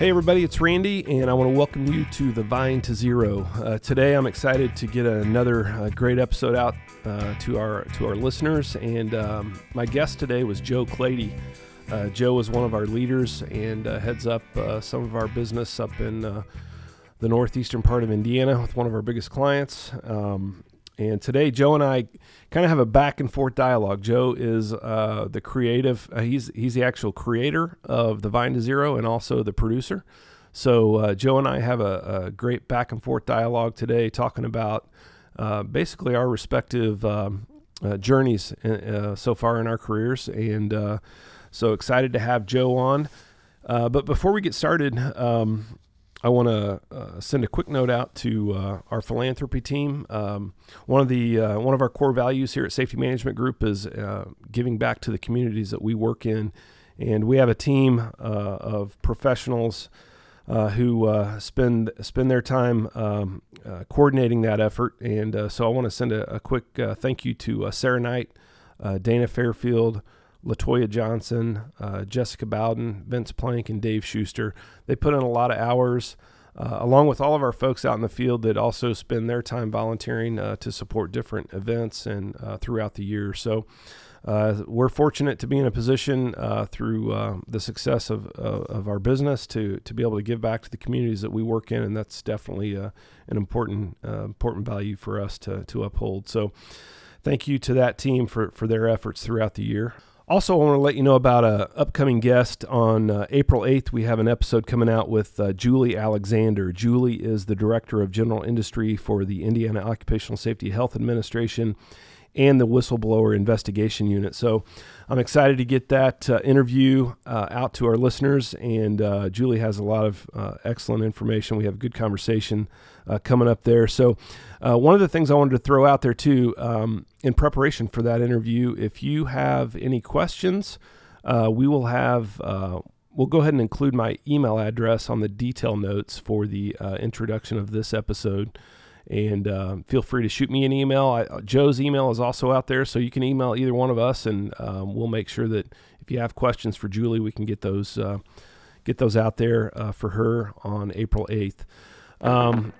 Hey, everybody, it's Randy, and I want to welcome you to the Vine to Zero. Uh, today, I'm excited to get another uh, great episode out uh, to our to our listeners. And um, my guest today was Joe Clady. Uh, Joe is one of our leaders and uh, heads up uh, some of our business up in the northeastern part of Indiana with one of our biggest clients. Um, and today, Joe and I kind of have a back and forth dialogue. Joe is uh, the creative; uh, he's he's the actual creator of the Vine to Zero and also the producer. So uh, Joe and I have a, a, great back and forth dialogue today, talking about uh, basically our respective um, uh, journeys uh, so far in our careers, and so excited to have Joe on. but before we get started, um, I want to uh, send a quick note out to uh, our philanthropy team. Um, one of the uh, one of our core values here at Safety Management Group is uh, giving back to the communities that we work in, and we have a team uh, of professionals uh, who spend spend their time um, coordinating that effort. And so I want to send a, a quick thank you to Sarah Knight, Dana Fairfield. Latoya Johnson, uh, Jessica Bowden, Vince Plank, and Dave Schuster. They put in a lot of hours, uh, along with all of our folks out in the field that also spend their time volunteering uh, to support different events and uh, throughout the year. So uh, we're fortunate to be in a position uh, through the success of, of our business to, to be able to give back to the communities that we work in, and that's definitely an important important value for us to, to uphold. So thank you to that team for, for their efforts throughout the year. Also, I want to let you know about a upcoming guest on uh, April 8th. We have an episode coming out with uh, Julie Alexander. Julie is the director of general industry for the Indiana Occupational Safety Health Administration and the whistleblower investigation unit. So I'm excited to get that uh, interview uh, out to our listeners. And uh, Julie has a lot of uh, excellent information. We have a good conversation uh, coming up there. So, uh, one of the things I wanted to throw out there too, um, in preparation for that interview, if you have any questions, we will have. We'll go ahead and include my email address on the detail notes for the introduction of this episode and uh, feel free to shoot me an email. I, uh, Joe's email is also out there, so you can email either one of us, and um, we'll make sure that if you have questions for Julie, we can get those uh, get those out there uh, for her on April eighth. Um,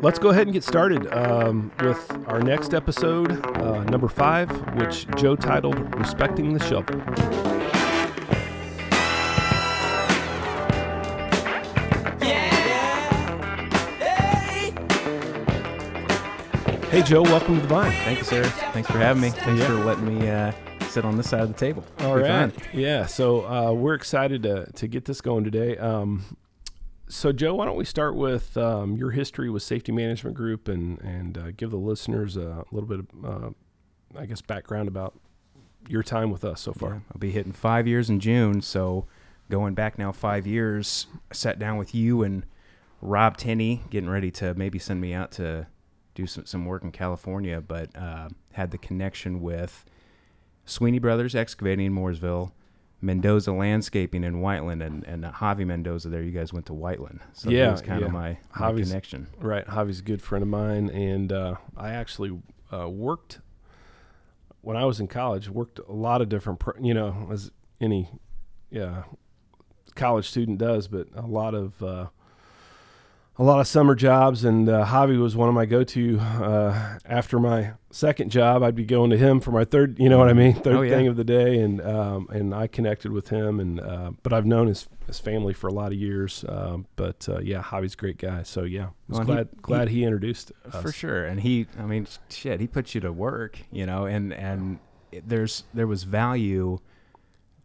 let's go ahead and get started um, with our next episode, uh, number five, which Joe titled "Respecting the Shovel." Hey, Joe, welcome to the Vine. Thank you, sir. Thanks for having me. Thanks yeah. for letting me uh, sit on this side of the table. All right. Yeah. So uh, we're excited to, to get this going today. Um, so, Joe, why don't we start with um, your history with Safety Management Group and, and uh, give the listeners a little bit of, uh, I guess, background about your time with us so far? Yeah, I'll be hitting five years in June. So, going back now five years, I sat down with you and Rob Tenney, getting ready to maybe send me out to do some, some work in California, but uh, had the connection with Sweeney Brothers Excavating in Mooresville, Mendoza Landscaping in Whiteland, and, and Javi Mendoza there. You guys went to Whiteland. So yeah, that was kind yeah. of my, my connection. Right. Javi's a good friend of mine. And uh, I actually uh, worked, when I was in college, worked a lot of different, you know, as any yeah, college student does, but a lot of uh, a lot of summer jobs, and uh, Javi was one of my go-to. Uh, after my second job, I'd be going to him for my third. You know what I mean? Third oh, yeah. thing of the day, and um, and I connected with him, and uh, but I've known his his family for a lot of years. Um, but uh, yeah, Javi's a great guy. So yeah, was well, glad he, glad he, he introduced us. for sure. And he, I mean, shit, he puts you to work, you know, and and there's there was value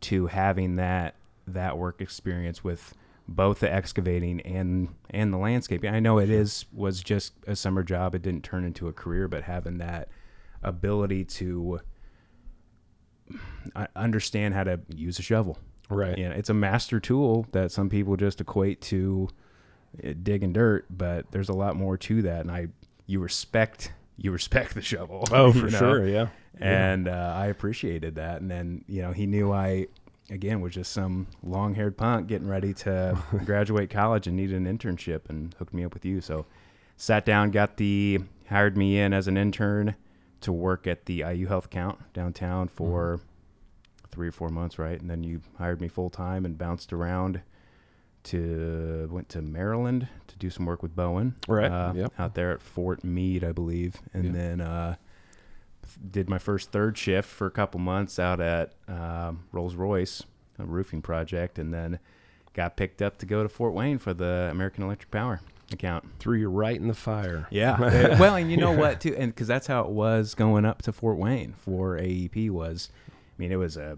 to having that that work experience with both the excavating and and the landscaping. I know it is was just a summer job; it didn't turn into a career, but having that ability to uh, understand how to use a shovel, right? Yeah, it's a master tool that some people just equate to uh, digging dirt, but there's a lot more to that, and I you respect you respect the shovel. Oh, for know? sure, yeah. And uh, I appreciated that, and then you know he knew I again was just some long-haired punk getting ready to graduate college and needed an internship and hooked me up with you. So sat down, got the hired me in as an intern to work at the IU Health Count downtown for mm-hmm. three or four months, right? And then you hired me full time and bounced around to went to Maryland to do some work with Bowen. Right, Uh, yep. Out there at Fort Meade, I believe, and Yep. then uh, did my first third shift for a couple months out at um, Rolls Royce, a roofing project, and then got picked up to go to Fort Wayne for the American Electric Power account. Threw you right in the fire. Yeah. well, and you know what too, and because that's how it was going up to Fort Wayne for AEP was, I mean, it was a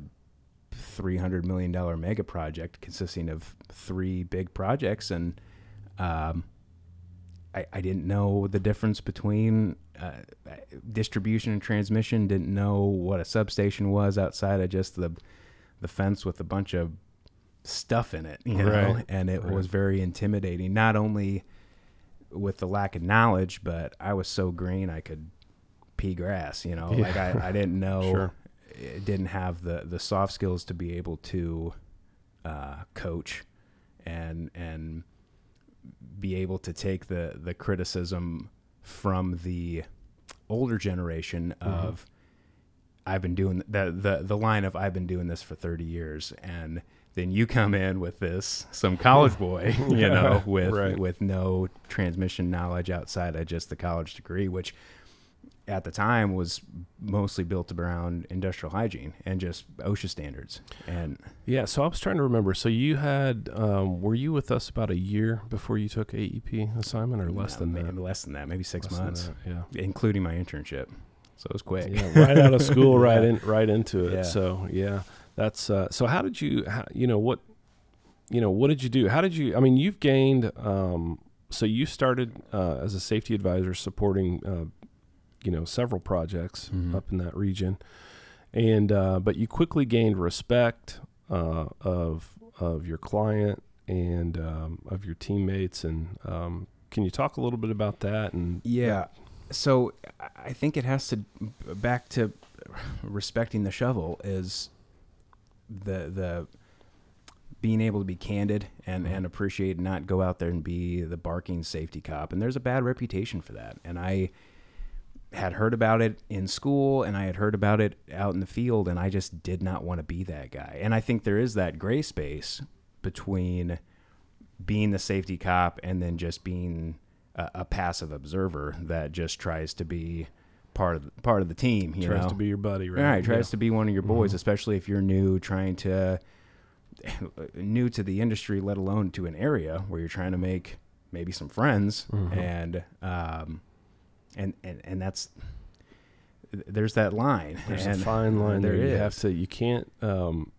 three hundred million dollar mega project consisting of three big projects, and um, I, I didn't know the difference between uh, distribution and transmission. Didn't know what a substation was outside of just the the fence with a bunch of stuff in it, you know, Right. and it Right. was very intimidating. Not only with the lack of knowledge, but I was so green I could pee grass, you know, Yeah. like I, I didn't know, Sure. didn't have the, the soft skills to be able to uh, coach and, and be able to take the, the criticism from the older generation Mm-hmm. of, I've been doing the, the, the line of I've been doing this for 30 years. And then you come in with this, some college boy, you know, with, Right. with no transmission knowledge outside of just the college degree, which at the time was mostly built around industrial hygiene and just OSHA standards. And Yeah, so I was trying to remember. So you had, um, were you with us about a year before you took AEP assignment, or less than maybe that? less than that, maybe six Less months, that, Yeah. including my internship. So it was quick. Yeah, right out of school, right in, right into it. Yeah. So yeah, that's uh, so. How did you, how, you know, what, you know, what did you do? How did you? I mean, you've gained. Um, so you started uh, as a safety advisor, supporting, uh, you know, several projects Mhm. up in that region, and uh, but you quickly gained respect uh, of of your client and um, of your teammates. And um, can you talk a little bit about that? And Yeah. So I- think it has to back to respecting the shovel is the the being able to be candid and Mhm. and appreciate and not go out there and be the barking safety cop. And there's a bad reputation for that. And I had heard about it in school and I had heard about it out in the field and I just did not want to be that guy. And I think there is that gray space between being the safety cop and then just being a, a passive observer that just tries to be part of the, part of the team. You tries know? to be your buddy, right? right. Tries Yeah. to be one of your boys, Mhm. especially if you're new, trying to new to the industry, let alone to an area where you're trying to make maybe some friends Mhm. and um and and and that's there's that line. There's and a fine line there. there You have to. You can't. Um,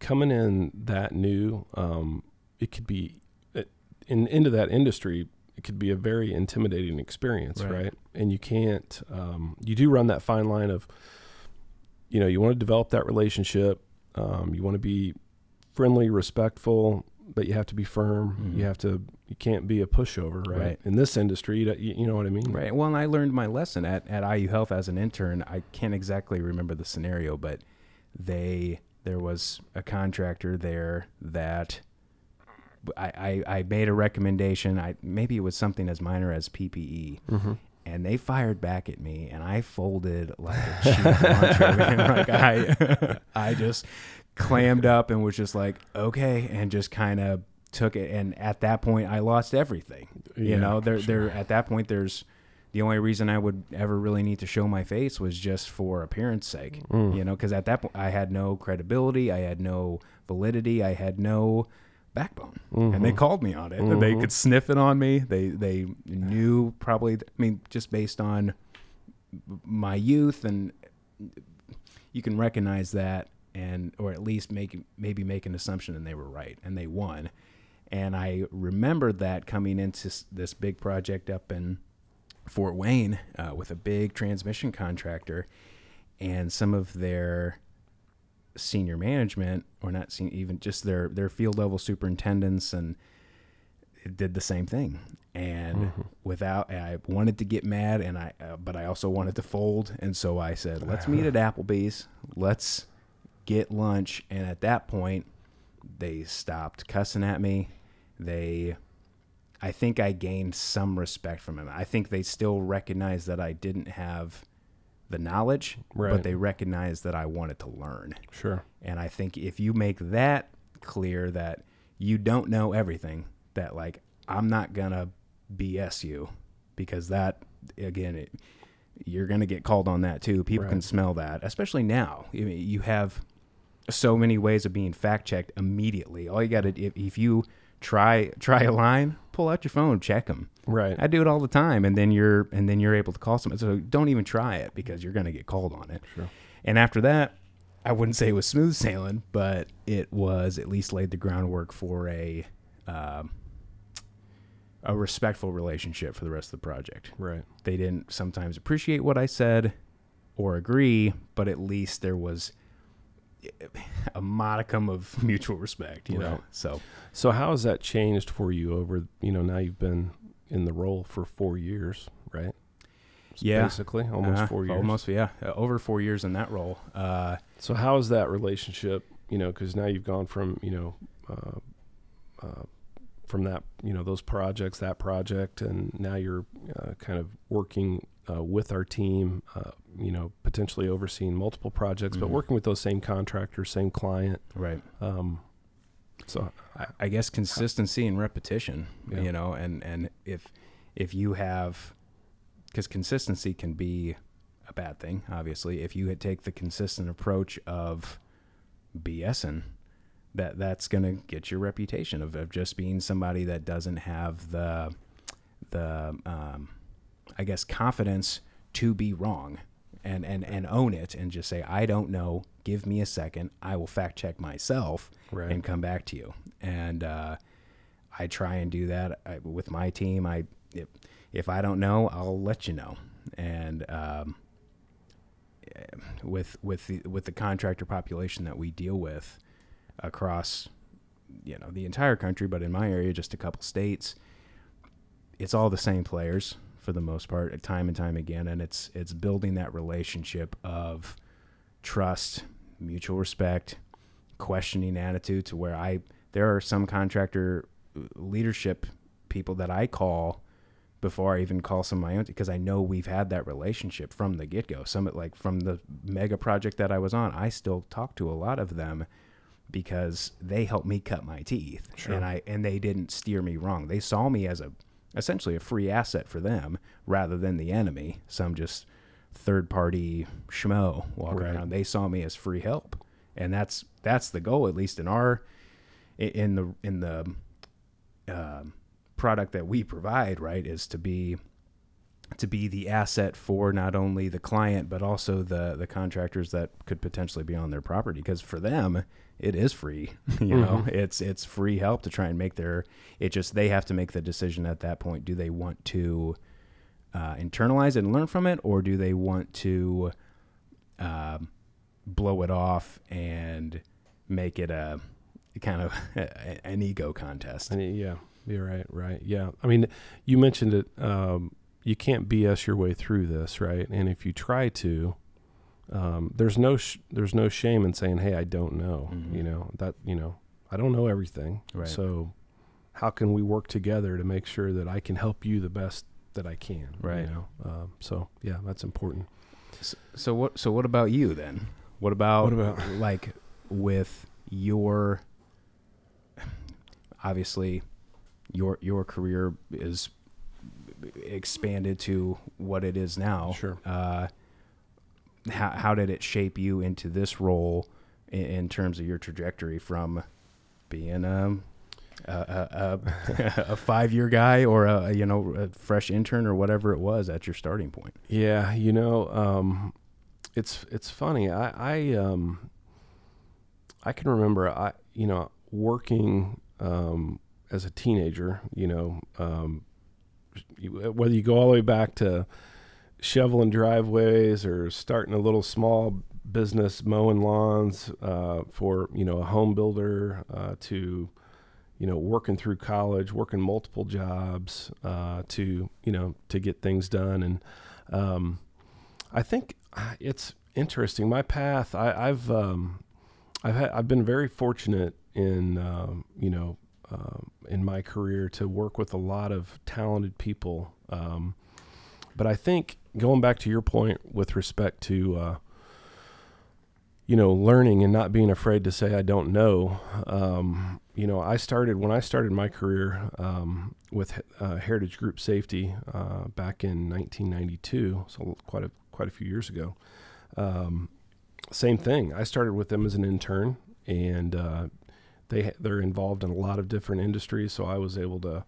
coming in that new, um, it could be in into that industry. It could be a very intimidating experience, Right. right? And you can't. Um, you do run that fine line of. You know, you want to develop that relationship. Um, you want to be friendly, respectful, but you have to be firm. Mhm. You have to. You can't be a pushover, right? Right. In this industry, you, you know what I mean, Right. Well, and I learned my lesson at, at IU Health as an intern. I can't exactly remember the scenario, but they there was a contractor there that I, I, I made a recommendation. I maybe it was something as minor as PPE, Mm-hmm. and they fired back at me, and I folded like a cheap man. like I I just clammed up and was just like okay, and just kind of took it. And at that point, I lost everything. You Yeah, know, there sure. there at that point, there's the only reason I would ever really need to show my face was just for appearance sake. Mm. You know, because at that point, I had no credibility, I had no validity, I had no backbone, and they Mhm. called me on it. And They could sniff it on me. They they knew probably. I mean, just based on my youth, and you can recognize that, and or at least make maybe make an assumption, and they were right, and they won. And I remembered that coming into this big project up in Fort Wayne uh, with a big transmission contractor, and some of their senior management, or not sen- even just their their field level superintendents, and did the same thing. And Mhm. without, I wanted to get mad, and I, uh, but I also wanted to fold, and so I said, "Let's meet at Applebee's. Let's get lunch." And at that point, they stopped cussing at me. They I think I gained some respect from him. I think they still recognized that I didn't have the knowledge, Right. but they recognized that I wanted to learn. Sure. And I think if you make that clear that you don't know everything. That like I'm not gonna BS you because that again it, you're gonna get called on that too. People can smell that, especially now. I mean, you have so many ways of being fact checked immediately. All you got to if, if you try try a line, pull out your phone, check them. Right. I do it all the time, and then you're and then you're able to call someone. So don't even try it because you're going to get called on it. Sure. And after that, I wouldn't say it was smooth sailing, but it was at least laid the groundwork for a um, a respectful relationship for the rest of the project. Right. They didn't sometimes appreciate what I said or agree, but at least there was a modicum of mutual respect, you know. So So how has that changed for you over, you know, now you've been in the role for four years, right? S- Yeah. Basically, almost uh, four years. almost yeah, uh, over four years in that role. Uh, So how is that relationship, you know, because now you've gone from, you know, uh, uh, from that, you know, those projects, that project, and now you're uh, kind of working uh, with our team, uh, you know, potentially overseeing multiple projects, but Mhm. working with those same contractors, same client. right. Um, so I, I guess consistency and repetition, Yeah. you know, and and if if you have because consistency can be a bad thing, obviously. If you had take the consistent approach of BSing, that that's gonna get your reputation of, of just being somebody that doesn't have the the um, I guess confidence to be wrong and, and, and own it and just say, I don't know, give me a second, I will fact check myself Right. and come back to you. And uh, I try and do that I, with my team. I if, if I don't know, I'll let you know. And um, with with the with the contractor population that we deal with across you know the entire country, but in my area, just a couple states, it's all the same players for the most part, time and time again, and it's it's building that relationship of trust, mutual respect, questioning attitude to where I there are some contractor leadership people that I call before I even call some of my own because I know we've had that relationship from the get go. Some like from the mega project that I was on, I still talk to a lot of them because they helped me cut my teeth Sure. and I and they didn't steer me wrong. They saw me as a essentially a free asset for them rather than the enemy. Some just third party schmo walking Right. around. They saw me as free help, and that's that's the goal at least in our in the in the um, product that we provide. Right, is to be to be the asset for not only the client but also the the contractors that could potentially be on their property because for them it is free you know it's it's free help to try and make their it just they have to make the decision at that point do they want to uh, internalize it and learn from it or do they want to um, blow it off and make it a kind of an ego contest And yeah, you're right, right. Yeah. I mean, you mentioned it. Um, you can't BS your way through this, right? And if you try to, um, there's no sh- there's no shame in saying, "Hey, I don't know." Mhm. You know that you know I don't know everything. Right. So, how can we work together to make sure that I can help you the best that I can? Right. You know. Um, so yeah, that's important. So, so what? So what about you then? What about What about- like with your obviously your your career is expanded to what it is now. Sure. Uh, how how did it shape you into this role in, in terms of your trajectory from being um, a a, a, a five year guy or a you know a fresh intern or whatever it was at your starting point? Yeah, you know, um, it's it's funny. I I um I can remember I you know working um, as a teenager. You know, um, whether you go all the way back to shoveling driveways or starting a little small business mowing lawns uh, for you know a home builder uh, to you know working through college working multiple jobs uh, to you know to get things done. And um, I think uh, it's interesting. My path I, I've um, I've had, I've been very fortunate in um, you know um, in my career to work with a lot of talented people. Um, but I think going back to your point with respect to uh, you know, learning and not being afraid to say I don't know. Um, you know, I started when I started my career um, with uh, Heritage Group Safety uh, back in 1992, so quite a quite a few years ago. Um, same thing. I started with them as an intern, and uh, they they're involved in a lot of different industries. So I was able to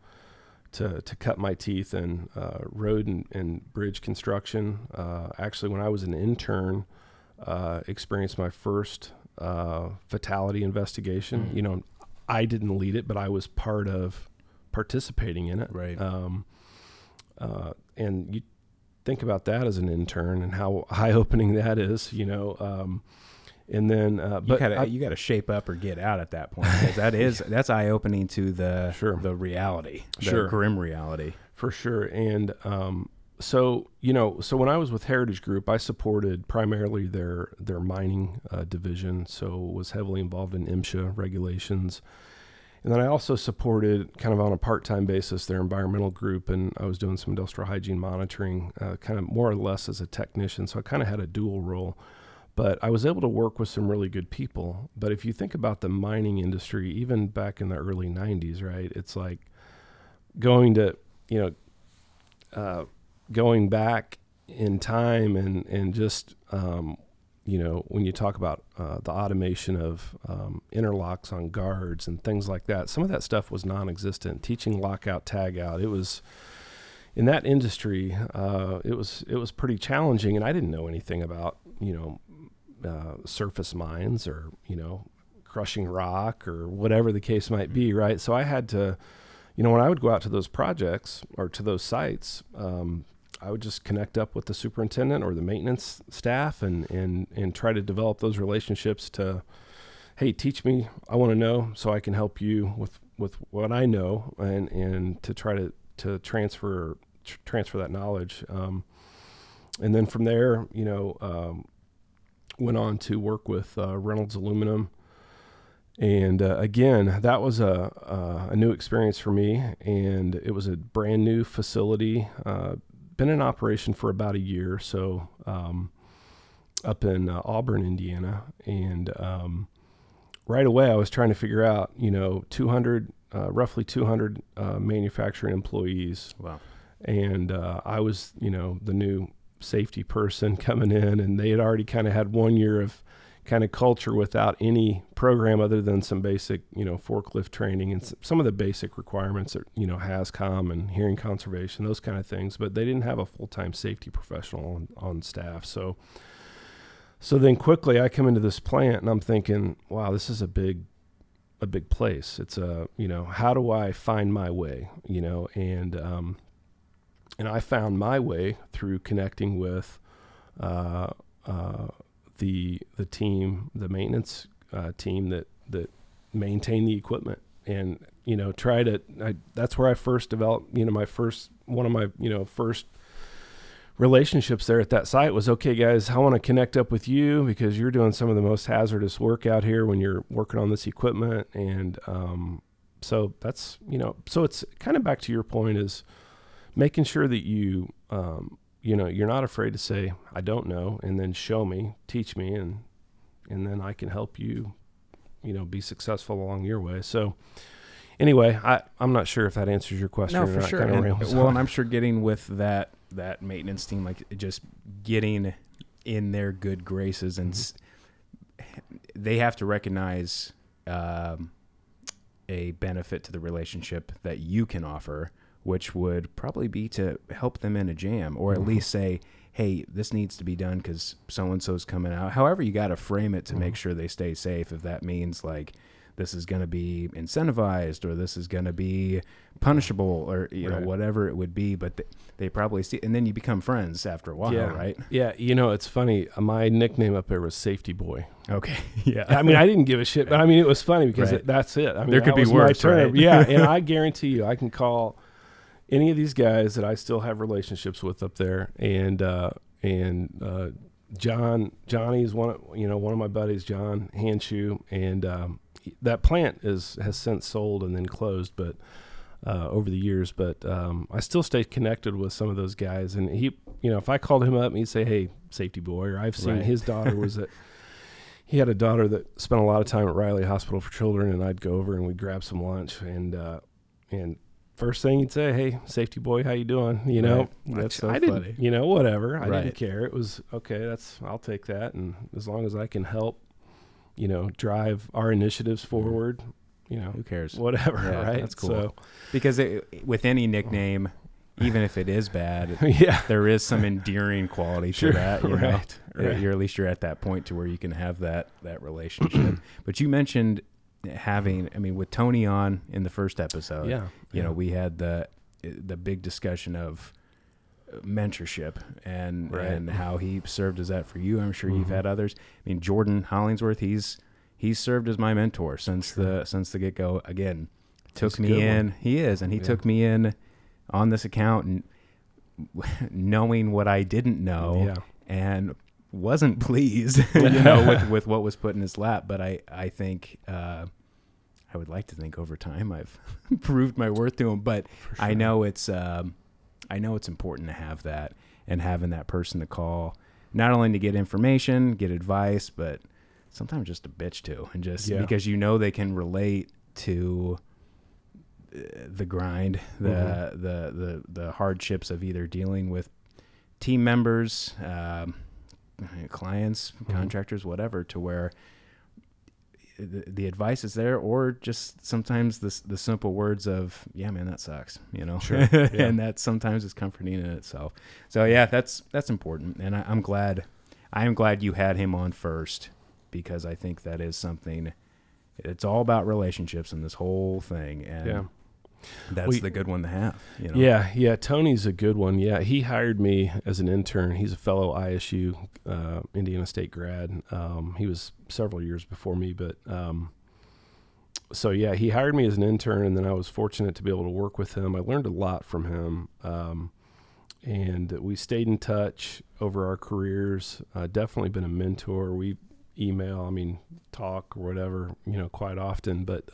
to, to cut my teeth in uh, road and, and, bridge construction. Uh, actually, when I was an intern, uh, experienced my first uh, fatality investigation. Mm. You know, I didn't lead it, but I was part of participating in it. Right. Um, uh, and you think about that as an intern and how eye opening that is. You know. Um, and then uh, but you gotta, you gotta shape up or get out at that point because that is that's eye opening to the sure. the reality, the sure. grim reality for sure. And um, so you know, so when I was with Heritage Group, I supported primarily their their mining uh, division, so was heavily involved in MSHA regulations. And then I also supported, kind of on a part-time basis, their environmental group, and I was doing some industrial hygiene monitoring, uh, kind of more or less as a technician. So I kind of had a dual role but I was able to work with some really good people. But if you think about the mining industry, even back in the early 90s, right, it's like going to, you know, uh, going back in time and, and just, um, you know, when you talk about uh, the automation of um, interlocks on guards and things like that, some of that stuff was non existent. Teaching lockout, tagout, it was in that industry, uh, it was it was pretty challenging, and I didn't know anything about you know uh, surface mines or you know crushing rock or whatever the case might be, mm-hmm. right? So I had to, you know, when I would go out to those projects or to those sites, um, I would just connect up with the superintendent or the maintenance staff and and and try to develop those relationships to, hey, teach me. I want to know so I can help you with with what I know and and to try to to transfer tr- transfer that knowledge. Um, and then from there, you know, um, went on to work with uh, Reynolds Aluminum. And uh, again, that was a, uh, a new experience for me. And it was a brand new facility, uh, been in operation for about a year. So, um, up in uh, Auburn, Indiana. And um, right away, I was trying to figure out, you know, 200, uh, roughly 200 manufacturing employees. Wow. And I was, you know, the new safety person coming in, and they had already kind of had one year of kind of culture without any program other than some basic, you know, forklift training and some of the basic requirements that, you know, HAZCOM and hearing conservation, those kind of things. But they didn't have a full time safety professional on, on staff. So, so then quickly I come into this plant and I'm thinking, wow, this is a big, a big place. It's a, you know, how do I find my way, you know, and, um, and I found my way through connecting with uh, uh, the the team, the maintenance uh, team that that maintain the equipment, and you know try to. I, that's where I first developed. You know, my first one of my you know first relationships there at that site was okay guys i want to connect up with you because you're doing some of the most hazardous work out here when you're working on this equipment and um, so that's you know so it's kind of back to your point is making sure that you um, you know you're not afraid to say I don't know and then show me teach me and and then I can help you you know be successful along your way. So anyway I I'm not sure if that answers your question no for sure. and, well and I'm sure getting with that that maintenance team like just getting in their good graces and mm-hmm. they have to recognize um, a benefit to the relationship that you can offer which would probably be to help them in a jam or at mm-hmm. least say, hey, this needs to be done because so and so's coming out. However, you got to frame it to mm-hmm. make sure they stay safe. If that means like this is going to be incentivized or this is going to be punishable or you right. know whatever it would be, but they, they, probably see, and then you become friends after a while, yeah. right? Yeah, you know it's funny. My nickname up there was Safety Boy. Okay, yeah. I mean, I didn't give a shit, but I mean, it was funny because right. it, that's it. I mean, there could be worse, right? Yeah, and I guarantee you, I can call any of these guys that I still have relationships with up there, and uh, and uh, John Johnny is one of you know one of my buddies, John Handshoe, and um, that plant is has since sold and then closed, but. Uh, over the years, but um, I still stay connected with some of those guys. And he, you know, if I called him up and he'd say, "Hey, safety boy," or I've seen right. his daughter was at he had a daughter that spent a lot of time at Riley Hospital for Children, and I'd go over and we'd grab some lunch, and uh, and first thing you'd say, "Hey, safety boy, how you doing?" You know, Right. That's so I didn't, you know, whatever. I Right. didn't care. It was okay. That's I'll take that, and as long as I can help, you know, drive our initiatives mm-hmm. forward, you know, Who cares? whatever, Yeah, right? that's cool. So, Because it, with any nickname, even if it is bad, yeah, there is some endearing quality Sure, to that. You right, Yeah, right. You're at least you're at that point to where you can have that that relationship. but you mentioned having, I mean, with Tony on in the first episode, yeah, you know, we had the the big discussion of mentorship and Right. and how he served as that for you. I'm sure you've Mhm. had others. I mean, Jordan Hollingsworth, he's he's served as my mentor since the since the get go. Again, took me in. one. He is, and he Yeah. took me in on this account and knowing what I didn't know yeah, and wasn't pleased, you know, with, with what was put in his lap. But I, I think, uh, I would like to think over time I've proved my worth to him. But for I know it's, um, I know it's important to have that and having that person to call, not only to get information, get advice, but sometimes just a bitch too, and just Yeah. because you know they can relate to uh, the grind, the, Mhm. the the the hardships of either dealing with team members, um, clients, Mhm. contractors, whatever, to where the, the advice is there, or just sometimes the the simple words of "Yeah, man, that sucks," you know, Sure, yeah. and that sometimes is comforting in itself. So yeah, that's that's important, and I, I'm glad. I am glad you had him on first because I think that is something. It's all about relationships and this whole thing, and Yeah. That's We- the good one to have. You know? Yeah, yeah. Tony's a good one. Yeah, he hired me as an intern. He's a fellow ISU, uh, Indiana State grad. Um, he was several years before me, but um, so yeah, he hired me as an intern, and then I was fortunate to be able to work with him. I learned a lot from him, um, and we stayed in touch over our careers. Uh, definitely been a mentor. We email, I mean, talk or whatever, you know, quite often, but.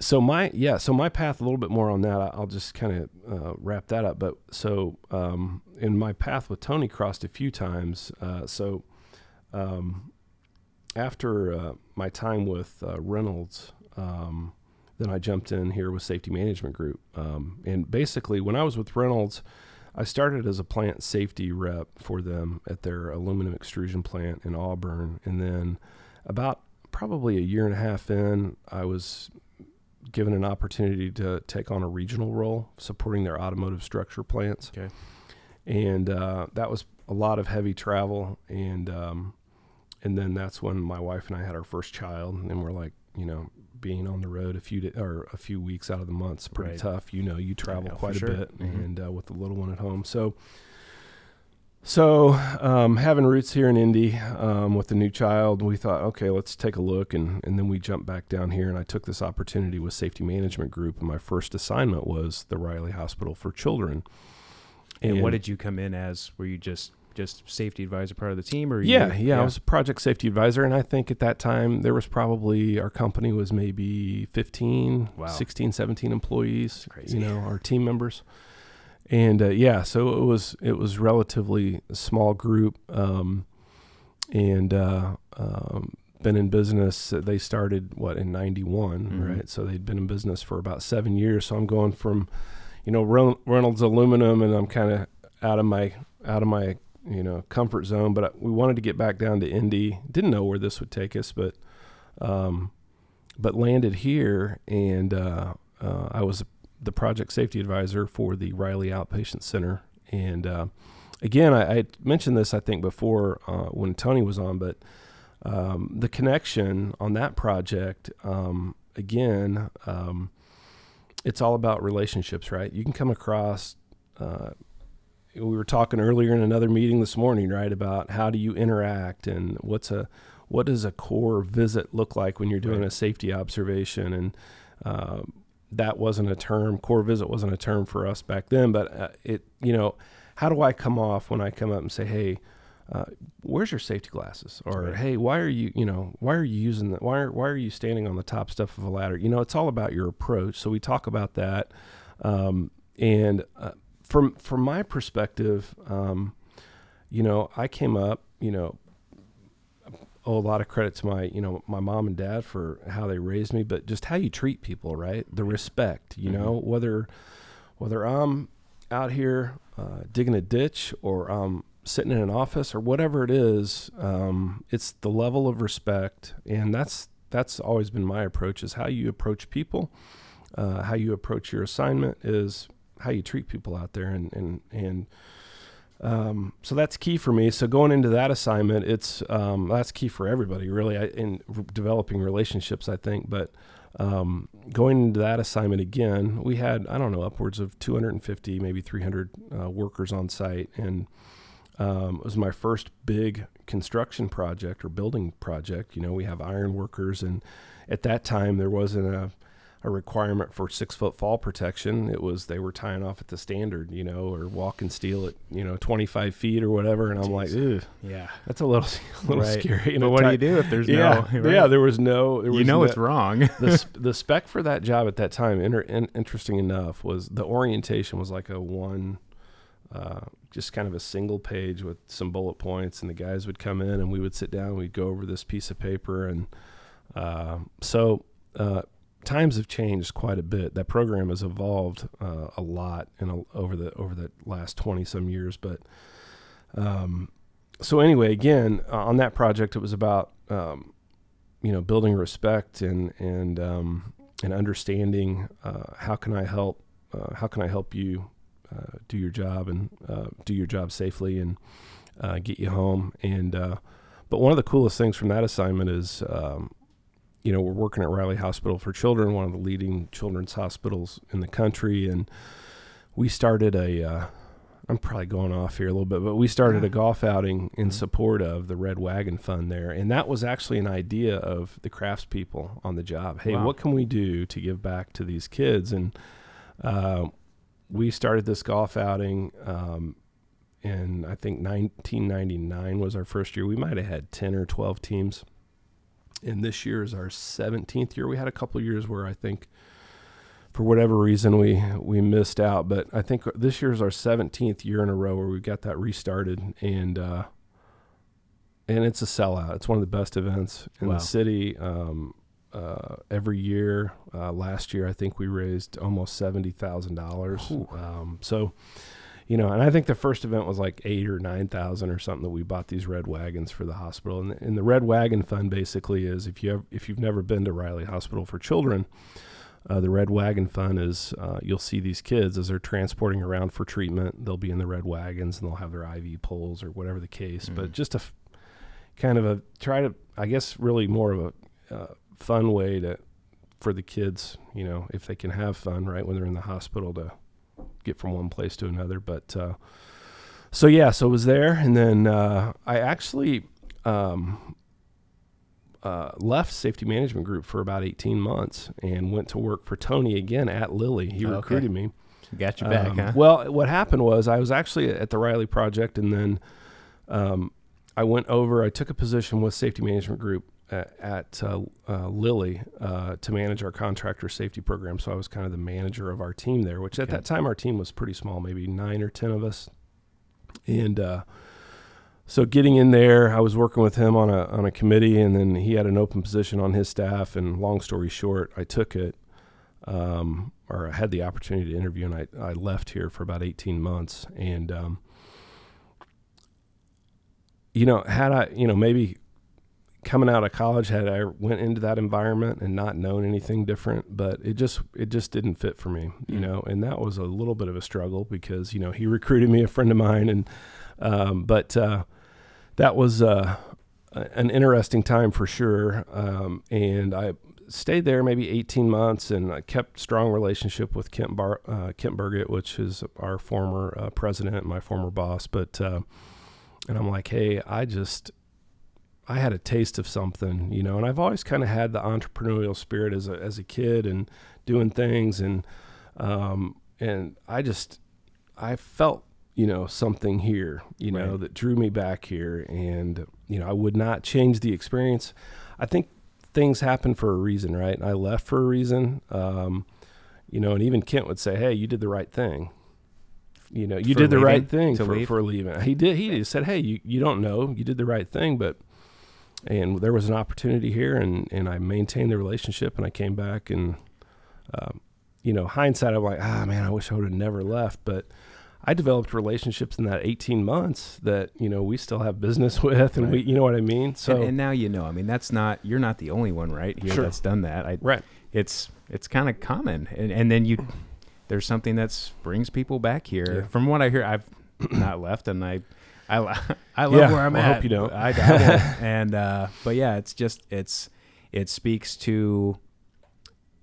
So my yeah so my path a little bit more on that i'll just kind of uh, wrap that up but so um, in my path with tony crossed a few times uh, so um, after uh, my time with uh, reynolds um, then i jumped in here with safety management group um, and basically when i was with reynolds i started as a plant safety rep for them at their aluminum extrusion plant in auburn and then about probably a year and a half in i was given an opportunity to take on a regional role supporting their automotive structure plants. Okay. And uh, that was a lot of heavy travel. And um, and then that's when my wife and I had our first child, and we're like, you know, being on the road a few di- or a few weeks out of the month's pretty Right. tough. You know, you travel know, quite a sure. bit, Mhm. and uh, with the little one at home, so. So, um, having roots here in Indy um, with the new child, we thought, okay, let's take a look. And, and then we jumped back down here, and I took this opportunity with Safety Management Group. And my first assignment was the Riley Hospital for Children. And, what did you come in as? Were you just just safety advisor part of the team, or you- Yeah, yeah, I was a project safety advisor, and I think at that time there was probably our company was maybe 15, Wow. 16, 17 employees. Crazy. You know, our team members, and uh, yeah, so it was it was relatively small group, um, and uh, um, been in business. uh, They started what in '91, Mhm. right? So they'd been in business for about seven years. So I'm going from, you know, Rey- Reynolds Aluminum, and I'm kind of out of my out of my you know comfort zone. But I, we wanted to get back down to Indy. Didn't know where this would take us, but um, but landed here, and uh, uh, I was the project safety advisor for the Riley Outpatient Center. And uh, again, I, I mentioned this I think before uh, when Tony was on, but um, the connection on that project, um, again, um, it's all about relationships, right? You can come across. Uh, we were talking earlier in another meeting this morning, right, about how do you interact and what's a what does a core visit look like when you're doing Right. a safety observation and uh, that wasn't a term core visit wasn't a term for us back then but uh, it you know how do i come off when i come up and say hey uh, where's your safety glasses or Right. hey why are you you know why are you using that why are, why are you standing on the top stuff of a ladder you know it's all about your approach so we talk about that um, and uh, from from my perspective um, you know i came up you know owe a lot of credit to my, you know, my mom and dad for how they raised me, but just how you treat people, right? The respect, you Mm-hmm. know, whether whether I'm out here uh, digging a ditch or I'm sitting in an office or whatever it is, um, it's the level of respect, and that's that's always been my approach. Is how you approach people, uh, how you approach your assignment is how you treat people out there, and and and um, so that's key for me. So going into that assignment, it's um, that's key for everybody, really, in developing relationships. I think, but um, going into that assignment again, we had I don't know upwards of 250, maybe 300 uh, workers on site, and um, it was my first big construction project or building project. You know, we have iron workers, and at that time there wasn't a a requirement for six foot fall protection. It was they were tying off at the standard, you know, or walking steel at you know 25 feet or whatever. And I'm like, Ugh, Yeah. that's a little a little Right. scary. But what do you do if there's yeah, no? yeah, there was no. There was you know no, it's wrong. the the spec for that job at that time, inter- in, interesting enough, was the orientation was like a one, uh, just kind of a single page with some bullet points, and the guys would come in and we would sit down, we'd go over this piece of paper, and uh, so uh, times have changed quite a bit. That program has evolved uh, a lot in a, over the over the last twenty some years, but. Um, so anyway, again, uh, on that project, it was about um, you know building respect and and um, and understanding uh, how can I help uh, how can I help you uh, do your job and uh, do your job safely and get you home and but one of the coolest things from that assignment is um, you know we're working at Riley Hospital for Children one of the leading children's hospitals in the country and we started a uh, I'm probably going off here a little bit, but we started a golf outing in Mhm. support of the Red Wagon Fund there, and that was actually an idea of the craftspeople on the job. Hey, Wow. what can we do to give back to these kids? And uh, we started this golf outing, um, in I think 1999 was our first year. We might have had 10 or 12 teams, and this year is our 17th year. We had a couple of years where I think for whatever reason we we missed out but i think this year is our 17th year in a row where we got that restarted and uh and it's a sellout it's one of the best events in Wow. the city um uh, every year, uh, last year I think we raised almost seventy thousand dollars. Um, so, you know, and I think the first event was like eight or nine thousand or something that we bought these red wagons for the hospital. And, and the red wagon fund basically is if you have, if you've never been to Riley Hospital for Children, uh, the Red Wagon Fund is uh, you'll see these kids as they're transporting around for treatment. They'll be in the red wagons and they'll have their IV poles or whatever the case. But Mhm. just a f- kind of a try to, I guess, really more of a uh, fun way to for the kids, you know, if they can have fun right when they're in the hospital to get from one place to another. But uh, so yeah, so it was there, and then uh, I actually. Um, uh, left safety management group for about 18 months and went to work for Tony again at Lilly. He Okay. recruited me. Got your back, Um, huh? Well, what happened was I was actually at the Riley Project, and then um, I went over. I took a position with Safety Management Group at, uh, uh, Lilly uh, to manage our contractor safety program. So I was kind of the manager of our team there, which at Okay. that time our team was pretty small, maybe nine or ten of us, and. Uh, so getting in there, I was working with him on a on a committee, and then he had an open position on his staff. And long story short, I took it, um, or I had the opportunity to interview, and I, I left here for about eighteen months. And um, you know, had I, you know, maybe coming out of college, had I went into that environment and not known anything different, but it just it just didn't fit for me, you Mm. know. And that was a little bit of a struggle because you know he recruited me, a friend of mine, and um, but uh, that was uh, an interesting time for sure. Um, and I stayed there maybe 18 months, and I kept strong relationship with Kent Bar- uh, Kent Burgett, which is our former uh, president, my former boss. But uh, and I'm like, hey, I just I had a taste of something, you know, and I've always kind of had the entrepreneurial spirit as a as a kid and doing things and um and I just I felt, you know, something here, you know, Right. that drew me back here and you know, I would not change the experience. I think things happen for a reason, right? And I left for a reason. Um you know, and even Kent would say, "Hey, you did the right thing." You know, you For did the right thing for, leave? for leaving. He did. He just said, "Hey, you, you don't know. You did the right thing." But and there was an opportunity here, and and I maintained the relationship, and I came back, and um, you know, hindsight, I'm like, ah, man, I wish I would have never left, but. I developed relationships in that 18 months that you know we still have business with, and Right. we, you know what I mean. So and, and now you know. I mean, that's not you're not the only one, right? Here Sure. that's done that. I, right, it's it's kind of common, and and then you there's something that brings people back here. Yeah. From what I hear, I've not left, and I I I love Yeah, where I'm well, I hope you don't. I, I and uh, but yeah, it's just it's it speaks to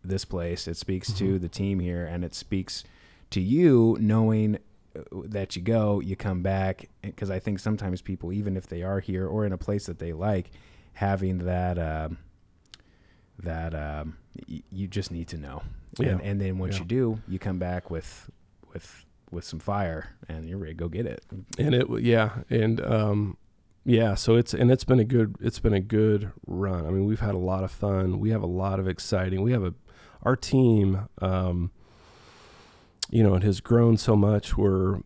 this place. It speaks to Mm-hmm. the team here, and it speaks to you knowing uh, that you go, you come back. Because I think sometimes people, even if they are here or in a place that they like, having that um, that um, y- you just need to know. Yeah. And, and then once Yeah. you do, you come back with with with some fire, and you're ready to go get it. and it yeah and um yeah so it's and it's been a good it's been a good run. I mean we've had a lot of fun. We have a lot of exciting we have a our team um you know it has grown so much. We're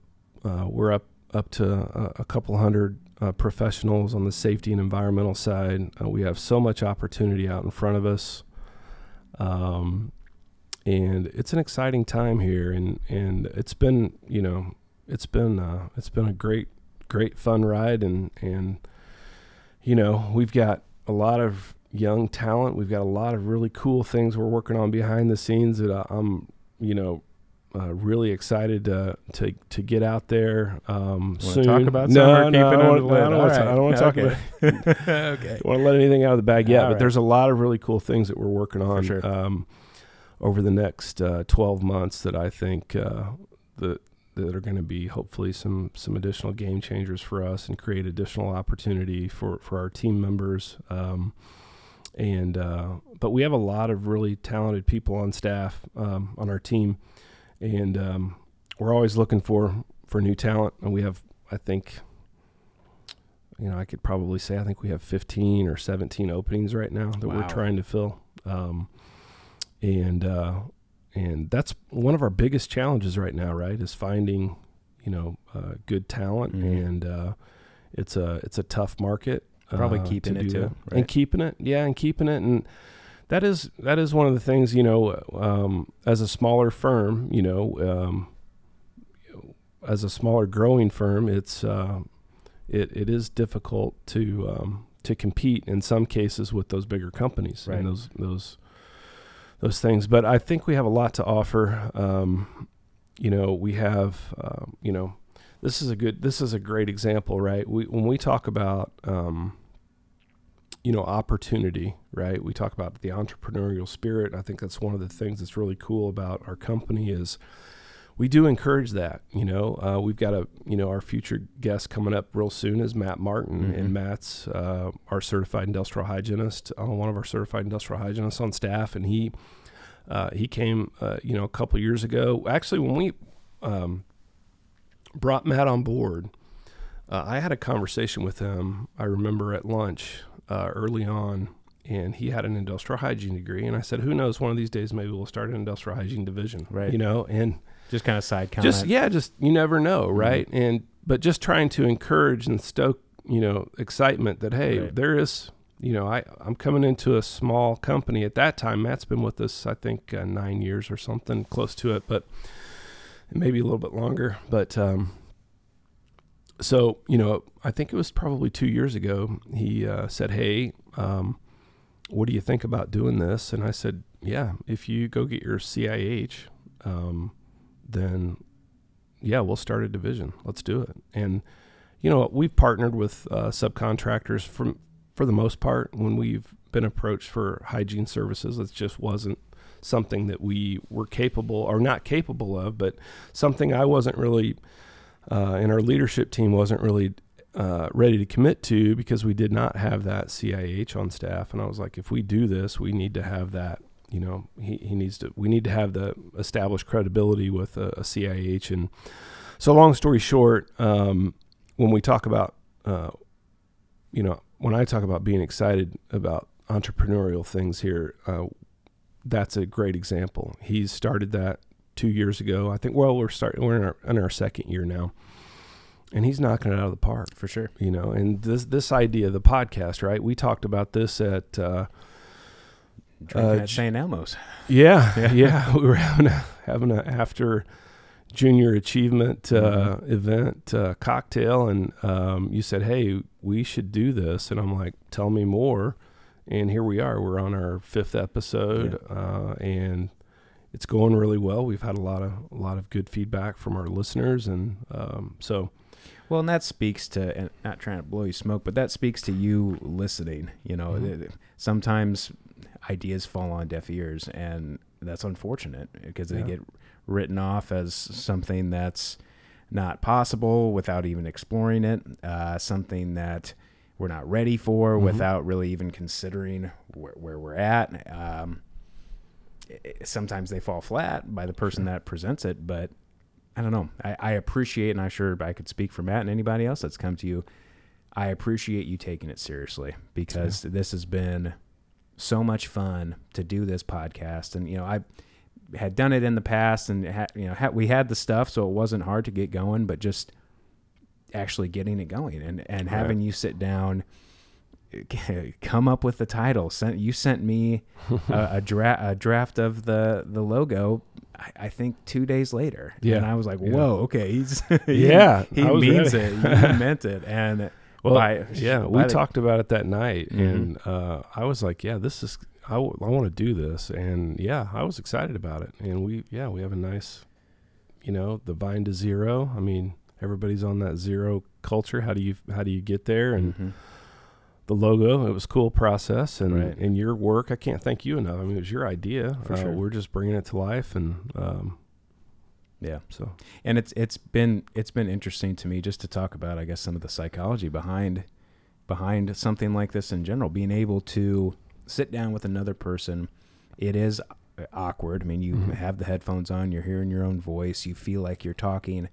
uh, we're up up to a, a couple hundred uh, professionals on the safety and environmental side. Uh, we have so much opportunity out in front of us. Um and it's an exciting time here and and it's been you know it's been uh, it's been a great great fun ride and and you know we've got a lot of young talent we've got a lot of really cool things we're working on behind the scenes that I- I'm you know uh, really excited to, to to get out there um, soon. talk about no, no, I don't, wanna- I don't wanna All talk- I don't want to talk about okay. want to let anything out of the bag yet, All but right. there's a lot of really cool things that we're working on sure. um, over the next uh, 12 months that I think uh, that that are going to be hopefully some some additional game changers for us and create additional opportunity for for our team members. Um, and uh, but we have a lot of really talented people on staff um, on our team, and um, we're always looking for for new talent. And we have, I think, you know, I could probably say I think we have 15 or 17 openings right now that we're trying to fill. Um, and uh, and that's one of our biggest challenges right now, right? Is finding, you know, uh, good talent, Mhm. and uh, it's a it's a tough market. Probably uh, keeping to it too, that. right? and keeping it, yeah, and keeping it, and that is that is one of the things, you know, um, as a smaller firm, you know, um, as a smaller growing firm, it's uh, it it is difficult to um, to compete in some cases with those bigger companies Right. and those those those things. But I think we have a lot to offer. Um, you know, we have um, you know this is a good this is a great example, right? We when we talk about um, you know opportunity, right? We talk about the entrepreneurial spirit. I think that's one of the things that's really cool about our company is we do encourage that. You know, uh, we've got a you know our future guest coming up real soon is Matt Martin, Mhm. and Matt's uh, our certified industrial hygienist, uh, one of our certified industrial hygienists on staff, and he uh, he came uh, you know a couple years ago. Actually, when we um, brought Matt on board, uh, I had a conversation with him. I remember at lunch uh, early on. And he had an industrial hygiene degree, and I said, "Who knows? One of these days, maybe we'll start an industrial hygiene division, Right. You know." And Just kind of side comment. just yeah just you never know Mm-hmm. right and but just trying to encourage and stoke you know excitement that hey Right. there is you know i i'm coming into a small company at that time matt's been with us i think uh, nine years or something close to it but maybe a little bit longer but um so you know i think it was probably two years ago he uh, said hey um what do you think about doing this and i said yeah if you go get your cih um then yeah, we'll start a division. Let's do it. And you know, we've partnered with uh, subcontractors from for the most part when we've been approached for hygiene services. It just wasn't something that we were capable or not capable of, but something I wasn't really uh, and our leadership team wasn't really uh, ready to commit to because we did not have that CIH on staff. And I was like, if we do this, we need to have that you know he, he needs to we need to have the established credibility with a, a CIH and so long story short um, when we talk about uh, you know when I talk about being excited about entrepreneurial things here uh, that's a great example he's started that two years ago I think well we're starting we're in our, in our second year now and he's knocking it out of the park for sure. You know, and this this idea, the podcast, right? We talked about this at. Uh, uh, at St. Elmo's. Yeah, yeah, yeah, we were having a having a after junior achievement uh, mm-hmm. event uh, cocktail, and um, you said, "Hey, we should do this," and I'm like, "Tell me more." And here we are. We're on our fifth episode, yeah. uh, and it's going really well. We've had a lot of a lot of good feedback from our listeners, and um, so. Well, and that speaks to, and not trying to blow you smoke, but that speaks to you listening. You know, mm-hmm. sometimes ideas fall on deaf ears, and that's unfortunate because yeah. they get written off as something that's not possible without even exploring it, uh, something that we're not ready for mm-hmm. without really even considering where, where we're at. Um, it, sometimes they fall flat by the person sure. that presents it, but I don't know. I, I appreciate, and I'm sure I could speak for Matt and anybody else that's come to you. I appreciate you taking it seriously because yeah. this has been so much fun to do this podcast. And, you know, I had done it in the past and, you know, we had the stuff, so it wasn't hard to get going, but just actually getting it going and, and right. having you sit down, come up with the title. Sent you sent me a, a, dra- a draft of the the logo. I, I, think two days later. Yeah, and I was like, "Whoa, yeah. okay, he's he, yeah, he means ready. it. He meant it." And well, by, yeah, we the, talked about it that night, mm-hmm. and uh, I was like, "Yeah, this is I, w- I want to do this," and yeah, I was excited about it, and we yeah we have a nice, you know, the vine to zero. I mean, everybody's on that zero culture. How do you how do you get there? And mm-hmm. the logo, it was cool process, and right. and your work. I can't thank you enough. I mean, it was your idea. For uh, sure. We're just bringing it to life, and um, yeah. So, and it's it's been it's been interesting to me just to talk about, I guess, some of the psychology behind behind something like this in general. Being able to sit down with another person, it is awkward. I mean, you mm-hmm. have the headphones on, you're hearing your own voice, you feel like you're talking.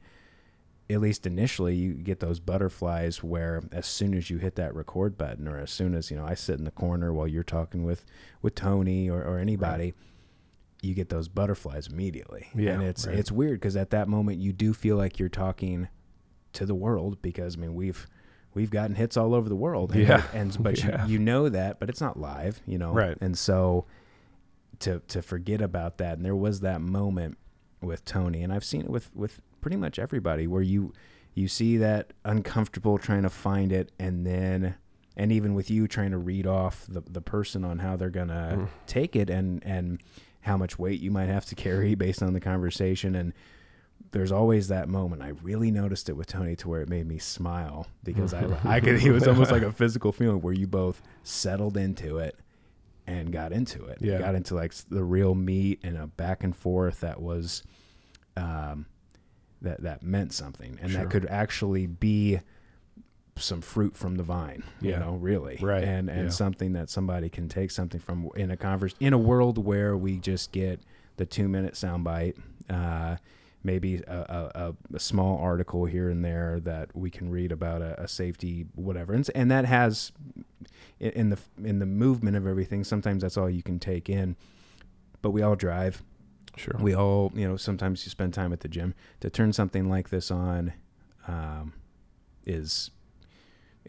At least initially, you get those butterflies where as soon as you hit that record button, or as soon as you know, I sit in the corner while you're talking with with Tony or, or anybody. Right you get those butterflies immediately. Yeah, and it's right. it's weird because at that moment you do feel like you're talking to the world because I mean we've we've gotten hits all over the world. And, yeah, and but yeah. You, you know that, but it's not live, you know. Right. And so to to forget about that, and there was that moment with Tony, and I've seen it with with pretty much everybody where you you see that uncomfortable trying to find it, and then and even with you trying to read off the the person on how they're gonna mm. take it, and and how much weight you might have to carry based on the conversation and there's always that moment. I really noticed it with Tony to where it made me smile because I, I could, it was almost like a physical feeling where you both settled into it and got into it. Yeah. Got into like the real meat and a back and forth that was, um, that, that meant something and sure. that could actually be some fruit from the vine. You know, really, right? And and yeah. something that somebody can take something from in a converse in a world where we just get the two minute soundbite. Uh, maybe a, a, a, small article here and there that we can read about a, a safety whatever and, and that has in the in the movement of everything sometimes that's all you can take in but we all drive sure we all you know sometimes you spend time at the gym to turn something like this on um, is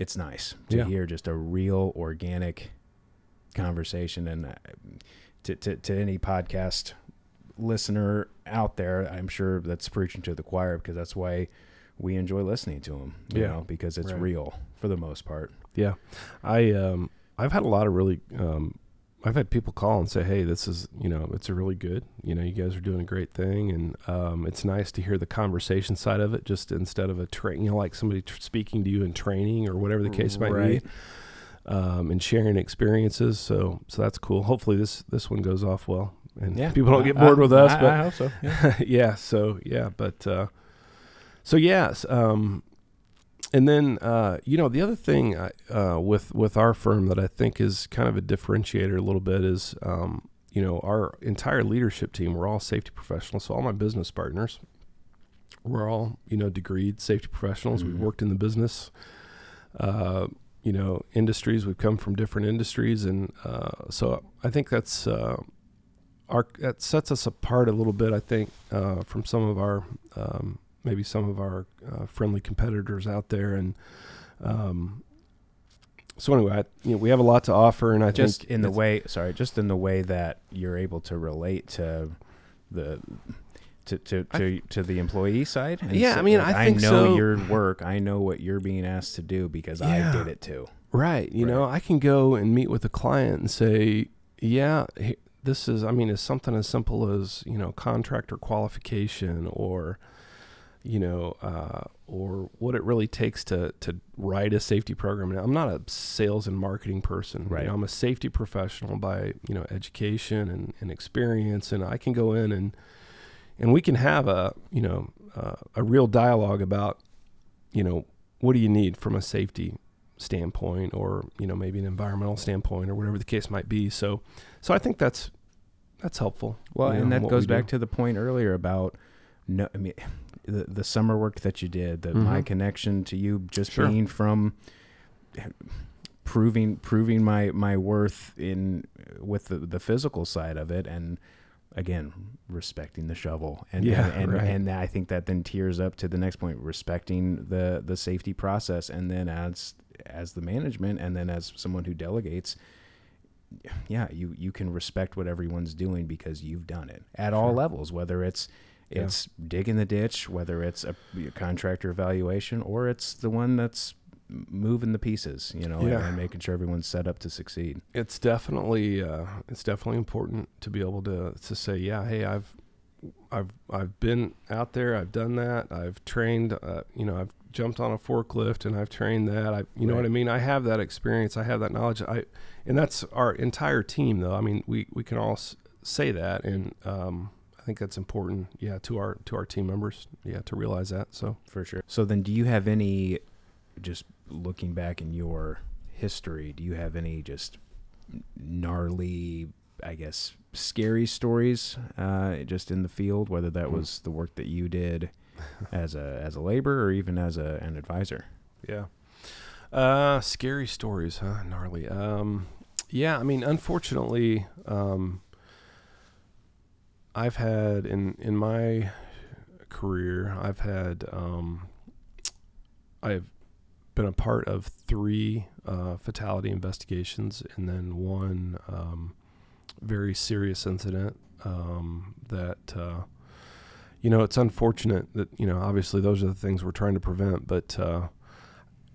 it's nice to yeah. hear just a real organic conversation and uh, to, to, to any podcast listener out there i'm sure that's preaching to the choir because that's why we enjoy listening to them you yeah. know because it's right. real for the most part yeah i um i've had a lot of really um I've had people call and say, "Hey, this is you know, it's a really good. You know, you guys are doing a great thing, and um, it's nice to hear the conversation side of it, just instead of a train, you know, like somebody tr- speaking to you in training or whatever the case might right. be, um, and sharing experiences. So, so that's cool. Hopefully, this this one goes off well, and yeah. people don't get bored I, with us. I, but I hope so. Yeah. yeah. So yeah, but uh, so yes. Um, and then uh, you know the other thing uh, with with our firm that I think is kind of a differentiator a little bit is um, you know our entire leadership team we're all safety professionals. So all my business partners we're all you know degreed safety professionals. Mm-hmm. we've worked in the business uh, you know industries. We've come from different industries. And uh, so I think that's uh, our that sets us apart a little bit I think uh, from some of our um, maybe some of our uh, friendly competitors out there. And um, so anyway, I, you know, we have a lot to offer, and I just think in the way sorry just in the way that you're able to relate to the to to I to, to the employee side and Yeah, say, I mean, like, I think know so. your work i know what you're being asked to do because i did it too Right. You know, I can go and meet with a client and say, yeah, this is, I mean, it's something as simple as, you know, contractor qualification or, you know, uh, or what it really takes to, to write a safety program. Now, I'm not a sales and marketing person. you Right. know, I'm a safety professional by, you know, education and, and experience. And I can go in and, and we can have a, you know, uh, a real dialogue about, you know, what do you need from a safety standpoint or you know maybe an environmental standpoint or whatever the case might be so so i think that's that's helpful well you know, and that goes back do. to the point earlier about no i mean the, the summer work that you did the my Mhm. connection to you just Sure. being from proving proving my my worth in with the, the physical side of it and again respecting the shovel and Yeah, and and, right. and I think that then tears up to the next point respecting the the safety process and then as as the management and then as someone who delegates yeah you you can respect what everyone's doing because you've done it at all levels whether it's Yeah. it's digging the ditch whether it's a, contractor evaluation or it's the one that's moving the pieces you know and- Yeah. and making sure everyone's set up to succeed it's definitely uh, it's definitely important to be able to to say yeah hey i've i've i've been out there i've done that i've trained uh, you know i've jumped on a forklift and i've trained that i you know what i mean i have that experience i have that knowledge i and that's our entire team though i mean we we can all s- say that and um i think that's important yeah to our to our team members yeah to realize that so for sure so then do you have any just looking back in your history do you have any just gnarly i guess scary stories uh, just in the field whether that Hmm. was the work that you did as a as a laborer or even as a, an advisor Yeah. Uh, scary stories, huh? Gnarly. Um, yeah, I mean, unfortunately, um, I've had in in my career, I've had um, I've been a part of three uh, fatality investigations, and then one um, very serious incident um, that. Uh, you know, it's unfortunate that you know. Obviously, those are the things we're trying to prevent. But uh,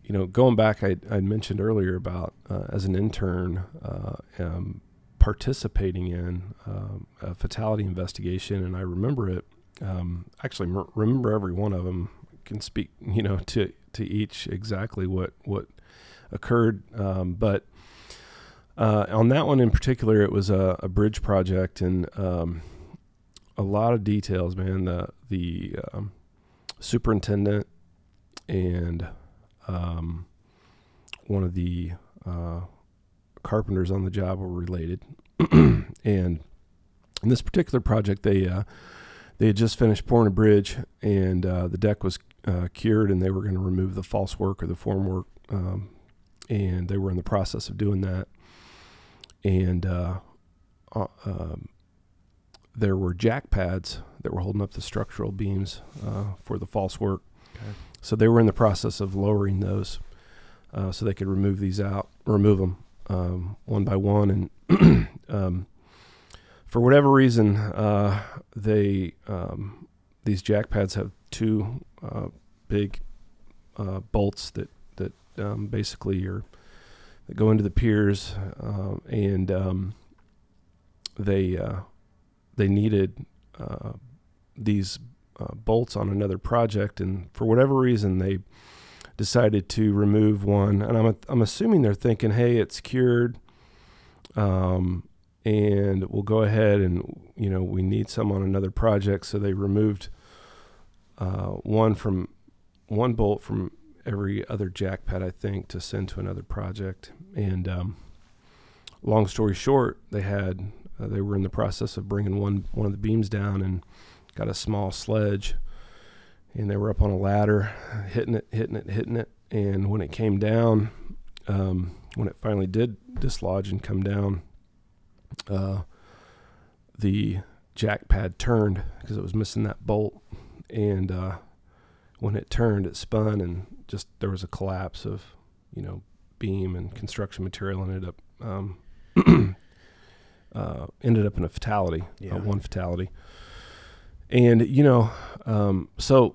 you know, going back, I I mentioned earlier about uh, as an intern uh, um, participating in um, a fatality investigation, and I remember it. Um, actually, m- remember every one of them. Can speak, you know, to to each exactly what what occurred. Um, but uh, on that one in particular, it was a, a bridge project, and um, a lot of details, man. The the um, superintendent and um, one of the uh, carpenters on the job were related, and in this particular project, they uh, they had just finished pouring a bridge, and uh, the deck was uh, cured, and they were going to remove the false work or the formwork, um, and they were in the process of doing that, and uh, uh, um, there were jack pads that were holding up the structural beams uh, for the false work. Okay. So they were in the process of lowering those, uh, so they could remove these out, remove them um, one by one, and um, for whatever reason, uh, they um, these jack pads have two uh, big uh, bolts that that um, basically are that go into the piers, uh, and um, they uh, they needed uh, these uh, bolts on another project, and for whatever reason, they decided to remove one. And I'm I'm assuming they're thinking, hey, it's cured, um, and we'll go ahead and you know we need some on another project, so they removed uh, one from one bolt from every other jack pad, I think, to send to another project. And um, long story short, they had uh, they were in the process of bringing one one of the beams down and got a small sledge, and they were up on a ladder, hitting it, hitting it, hitting it. And when it came down, um, when it finally did dislodge and come down, uh, the jack pad turned because it was missing that bolt, and uh, when it turned, it spun, and just there was a collapse of, you know, beam and construction material, and ended up um, uh, ended up in a fatality, Yeah. uh, one fatality. And you know, um, so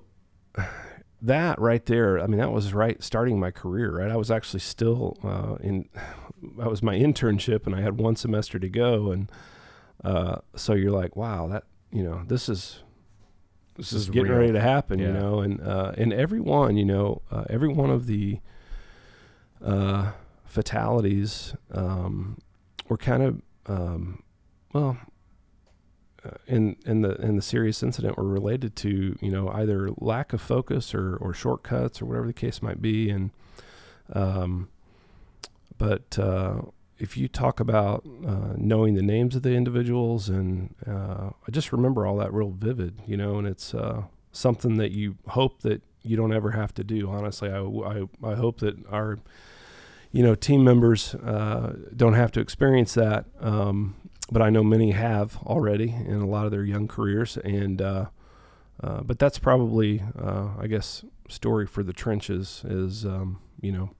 that right there, I mean, that was right starting my career. Right, I was actually still uh, in. That was my internship, and I had one semester to go, and uh, so you're like, wow, that you know, this is this, This is, is getting real. ready to happen, you know, and uh, and every one, you know, uh, every one of the uh, fatalities um, were kind of um, well in in the in the serious incident were related to you know either lack of focus or or shortcuts or whatever the case might be and um but uh if you talk about uh, knowing the names of the individuals and uh, I just remember all that real vivid, you know, and it's uh, something that you hope that you don't ever have to do. Honestly, I, I, I hope that our, you know, team members uh, don't have to experience that. Um, but I know many have already in a lot of their young careers, and uh, uh, but that's probably, uh, I guess, story for the trenches is, um, you know,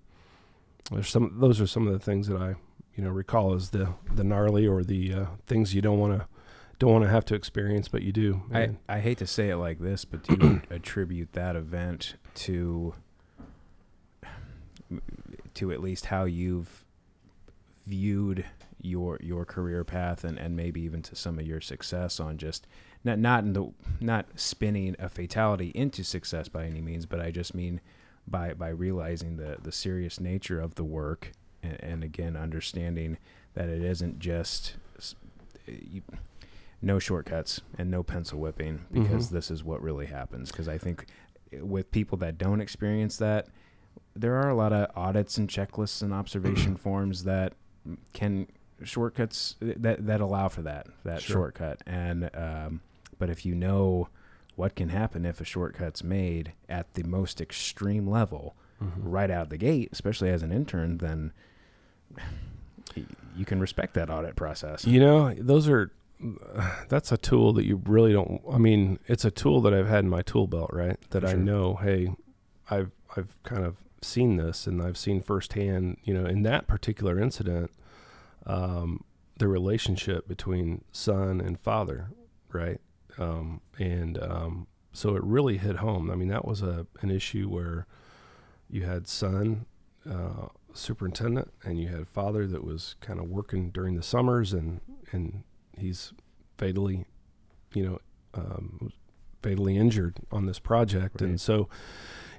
there's some. Those are some of the things that I, you know, recall as the the gnarly or the uh, things you don't want to don't want to have to experience, but you do. I, I hate to say it like this, but do you attribute that event to to at least how you've viewed your your career path and, and maybe even to some of your success on just not not in the not spinning a fatality into success by any means, but I just mean by by realizing the the serious nature of the work and, and again understanding that it isn't just you, no shortcuts and no pencil whipping because Mhm. this is what really happens. Because I think with people that don't experience that, there are a lot of audits and checklists and observation forms that can shortcuts that that allow for that that Sure. shortcut. And um, but if you know what can happen if a shortcut's made at the most extreme level Mhm. right out the gate, especially as an intern, then you can respect that audit process. You know, those are that's a tool that you really don't. I mean, it's a tool that I've had in my tool belt, right? That For I know. Hey, I've I've kind of seen this, and I've seen firsthand. You know, in that particular incident, um, the relationship between son and father, right? Um, and um, so it really hit home. I mean, that was a an issue where you had son uh, superintendent, and you had father that was kind of working during the summers, and and he's fatally, you know, um, fatally injured on this project, and so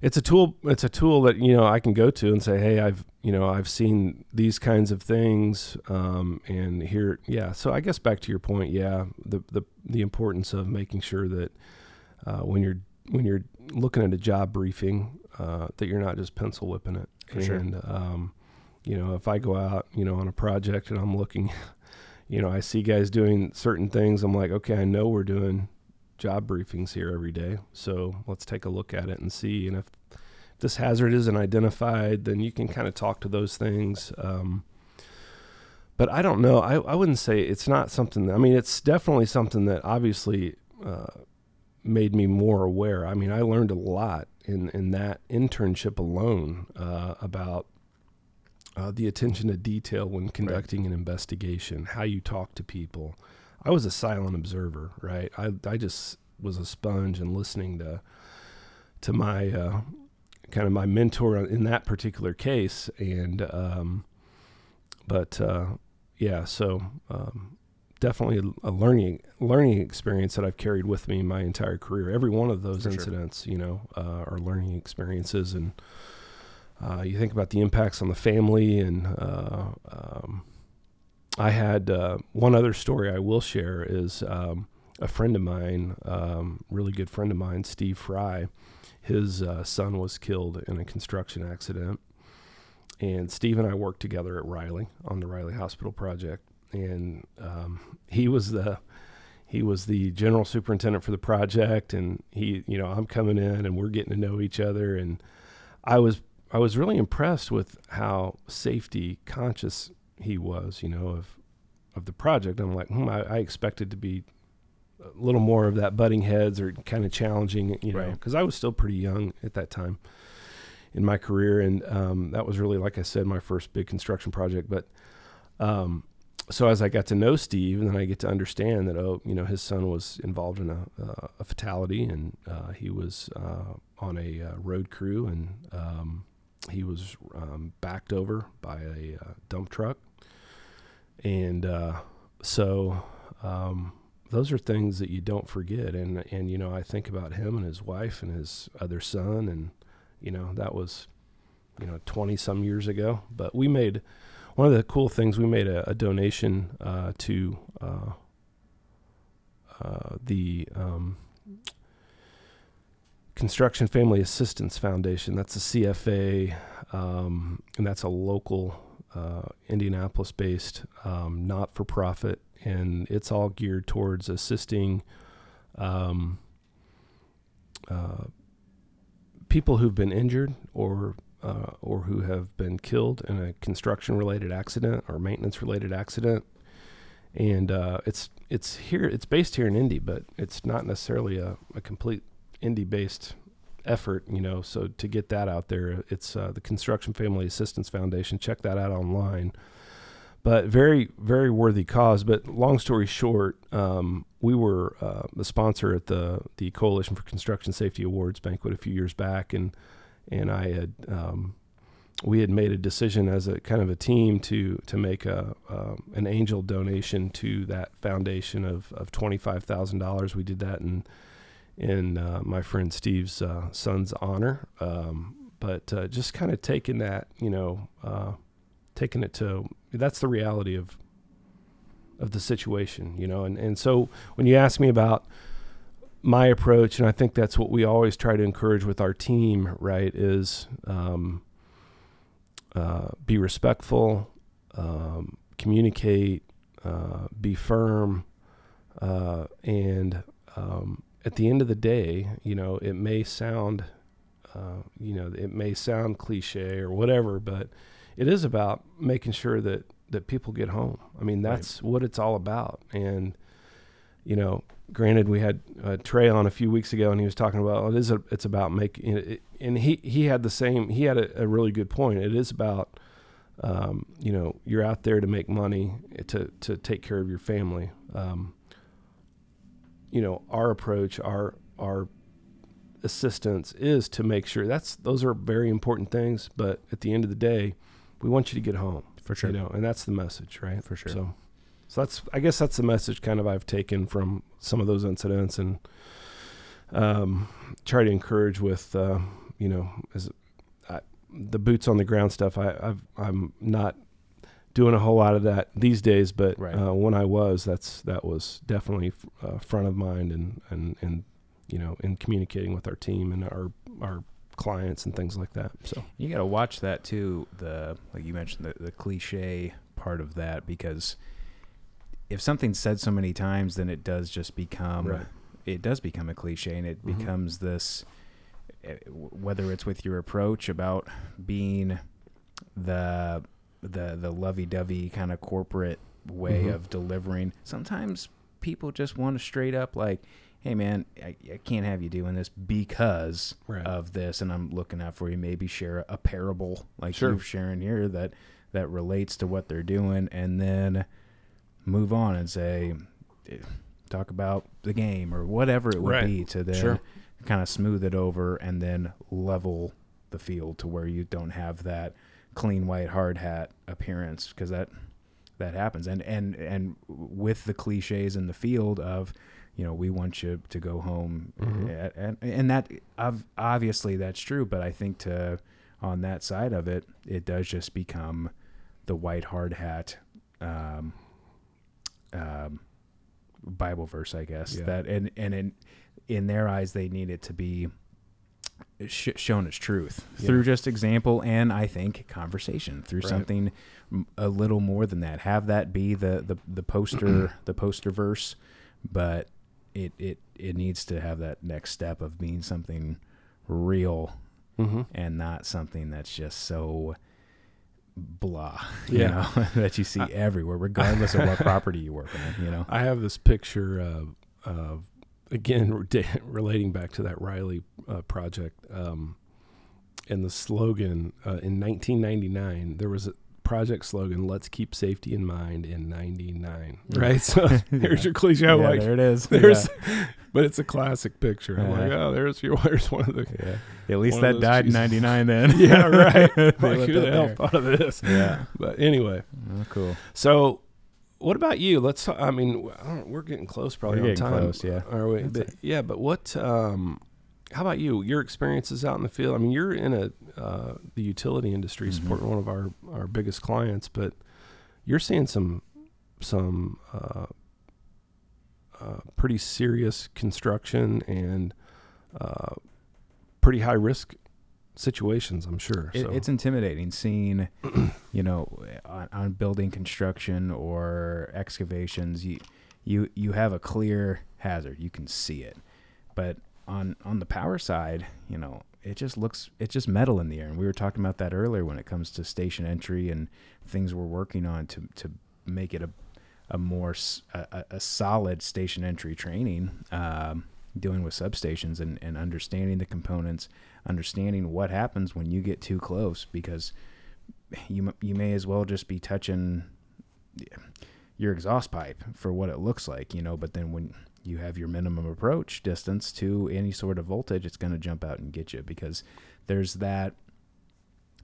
it's a tool. It's a tool that you know I can go to and say, hey, I've you know I've seen these kinds of things, um, and here, yeah. So I guess back to your point, yeah, the the the importance of making sure that uh, when you're when you're looking at a job briefing, uh, that you're not just pencil whipping it. For sure. and um, you know, if I go out, you know, on a project and I'm looking, you know, I see guys doing certain things, I'm like, okay, I know we're doing job briefings here every day, so let's take a look at it and see. And if this hazard isn't identified, then you can kind of talk to those things. Um, but I don't know. I, I wouldn't say it's not something. That, I mean, it's definitely something that obviously uh, made me more aware. I mean, I learned a lot in in that internship alone uh, about uh, the attention to detail when conducting an investigation, how you talk to people. I was a silent observer, right? I I just was a sponge and listening to to my uh, kind of my mentor in that particular case, and um, but uh, yeah, so um, definitely a, learning learning experience that I've carried with me my entire career. Every one of those For sure. incidents, you know, uh, are learning experiences, and uh, you think about the impacts on the family. And uh, um, I had uh, one other story I will share is um, a friend of mine, um, really good friend of mine, Steve Fry. His uh, son was killed in a construction accident. And Steve and I worked together at Riley on the Riley Hospital project, and um, he was the he was the general superintendent for the project, and he, you know, I'm coming in and we're getting to know each other, and I was I was really impressed with how safety conscious he was, you know, of of the project. I'm like, hmm, I, I expected to be a little more of that butting heads or kind of challenging, you know, Right. because I was still pretty young at that time in my career, and um, that was really, like I said, my first big construction project. But um, so as I got to know Steve, and then I get to understand that oh, you know, his son was involved in a, uh, a fatality, and uh, he was uh, on a uh, road crew, and um, he was um, backed over by a uh, dump truck, and uh, so um, those are things that you don't forget, and and you know, I think about him and his wife and his other son, and you know, that was you know twenty some years ago, but we made one of the cool things we made a, a donation uh, to uh, uh, the um, Construction Family Assistance Foundation. That's a CFA, um, and that's a local uh, Indianapolis-based um, not-for-profit, and it's all geared towards assisting um, uh, people who've been injured or uh, or who have been killed in a construction related accident or maintenance related accident. And uh, it's it's here it's based here in Indy, but it's not necessarily a, a complete Indy based effort, you know. So to get that out there, it's uh, the Construction Family Assistance Foundation. Check that out online. But very very worthy cause. But long story short, um, we were uh, the sponsor at the the Coalition for Construction Safety Awards banquet a few years back, and and I had um, we had made a decision as a kind of a team to to make a um, an angel donation to that foundation of of twenty five thousand dollars. We did that in in uh, my friend Steve's uh, son's honor, um, but uh, just kind of taking that, you know, uh, taking it to that's the reality of of the situation, you know, and and so when you ask me about my approach, and I think that's what we always try to encourage with our team, right? Is um, uh, be respectful, um, communicate, be firm, and um, at the end of the day, you know, it may sound, uh, you know, it may sound cliche or whatever, but it is about making sure that that people get home. I mean, that's right. what it's all about, and you know, granted, we had uh, Trey on a few weeks ago, and he was talking about it is a, it's about making it, and he he had the same he had a, a really good point. It is about um, you know you're out there to make money to to take care of your family. Um, you know, our approach, our our assistance is to make sure that's those are very important things. But at the end of the day, we want you to get home for sure. You know, and that's the message, right? For sure. So. So that's, I guess, that's the message kind of I've taken from some of those incidents, and um, try to encourage with, uh, you know, as I, the boots on the ground stuff. I, I've, I'm not doing a whole lot of that these days, but right. uh, when I was, that's that was definitely uh, front of mind, and and and you know, in communicating with our team and our our clients and things like that. So you got to watch that too. The like you mentioned the, the cliche part of that because if something's said so many times, then it does just become Right. it does become a cliche, and it Mhm. becomes this. eh, Whether it's with your approach about being the the the lovey-dovey kind of corporate way Mhm. of delivering, sometimes people just want to straight up like, "Hey, man, I, I can't have you doing this because Right. of this, and I'm looking out for you." Maybe share a parable like Sure. you're sharing here that that relates to what they're doing, and then move on and say, eh, talk about the game or whatever it would Right. be to then Sure. kind of smooth it over and then level the field to where you don't have that clean white hard hat appearance because that that happens and and and with the cliches in the field of you know we want you to go home Mhm. a- and and that obviously that's true but i think to on that side of it it does just become the white hard hat um, um, Bible verse, I guess. Yeah. That and and in in their eyes, they need it to be sh- shown as truth Yeah. through just example and I think conversation through Right. something a little more than that. Have that be the the the poster the poster verse, but it it it needs to have that next step of being something real Mm-hmm. and not something that's just so blah, Yeah. you know, that you see everywhere, regardless of what property you work on, you know. I have this picture of, uh, again relating back to that Riley uh, project um, and the slogan uh, in 1999 there was a project slogan let's keep safety in mind in 99 right so here's Yeah. your cliche Yeah, like there it is. there's but it's a classic picture i'm like oh there's your there's one of the. At least that died in Jesus- '99. Then. yeah right like who the hell there. thought of this Yeah. but anyway Oh, cool. so what about you let's i mean I don't, we're getting close probably We're on getting time close, yeah. are we but, yeah but what um how about you your experiences out in the field i mean you're in a uh, the utility industry Mhm. supporting one of our our biggest clients but you're seeing some some uh, uh, pretty serious construction and uh, pretty high risk situations i'm sure It, so It's intimidating seeing, you know, on, on building construction or excavations. You, you, you have a clear hazard. You can see it, but on on the power side, you know, it just looks it's just metal in the air. And we were talking about that earlier when it comes to station entry and things we're working on to to make it a a more a solid station entry training. Um, dealing with substations and, and understanding the components, understanding what happens when you get too close because you you may as well just be touching your exhaust pipe for what it looks like, you know, but then when you have your minimum approach distance to any sort of voltage, it's going to jump out and get you because there's that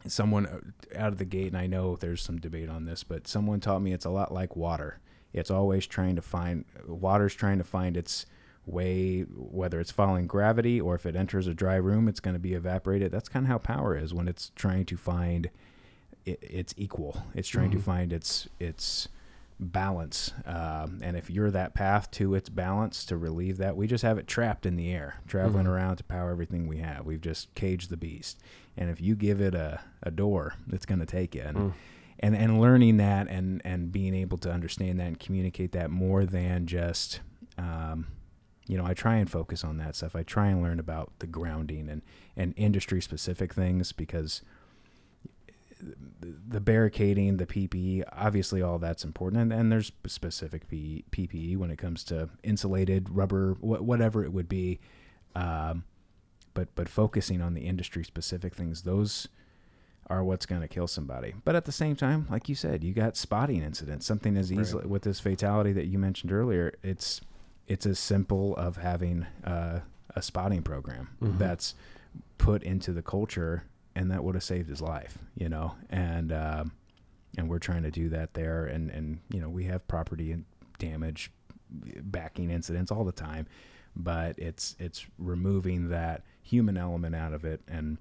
someone uh, out of the gate and I know there's some debate on this, but someone taught me it's a lot like water. It's always trying to find water's trying to find its way whether it's following gravity or if it enters a dry room it's going to be evaporated that's kind of how power is when it's trying to find it, its equal it's trying Mhm. to find its its balance um, and if you're that path to its balance to relieve that we just have it trapped in the air traveling Mhm. around to power everything we have we've just caged the beast and if you give it a, a door it's going to take you and Mm. and and learning that and and being able to understand that and communicate that more than just um, you know I try and focus on that stuff. I try and learn about the grounding and and industry specific things because the, barricading, the PPE, obviously all that's important, and, and there's specific PPE when it comes to insulated rubber, wh- whatever it would be. Um, but but focusing on the industry specific things, those are what's going to kill somebody. But at the same time, like you said, you got spotting incidents. Something as Right. easily with this fatality that you mentioned earlier. It's it's as simple of having uh, a spotting program Mhm. that's put into the culture, and that would have saved his life. You know, and um, and we're trying to do that there, and and you know we have property and damage, backing incidents all the time, but it's it's removing that human element out of it and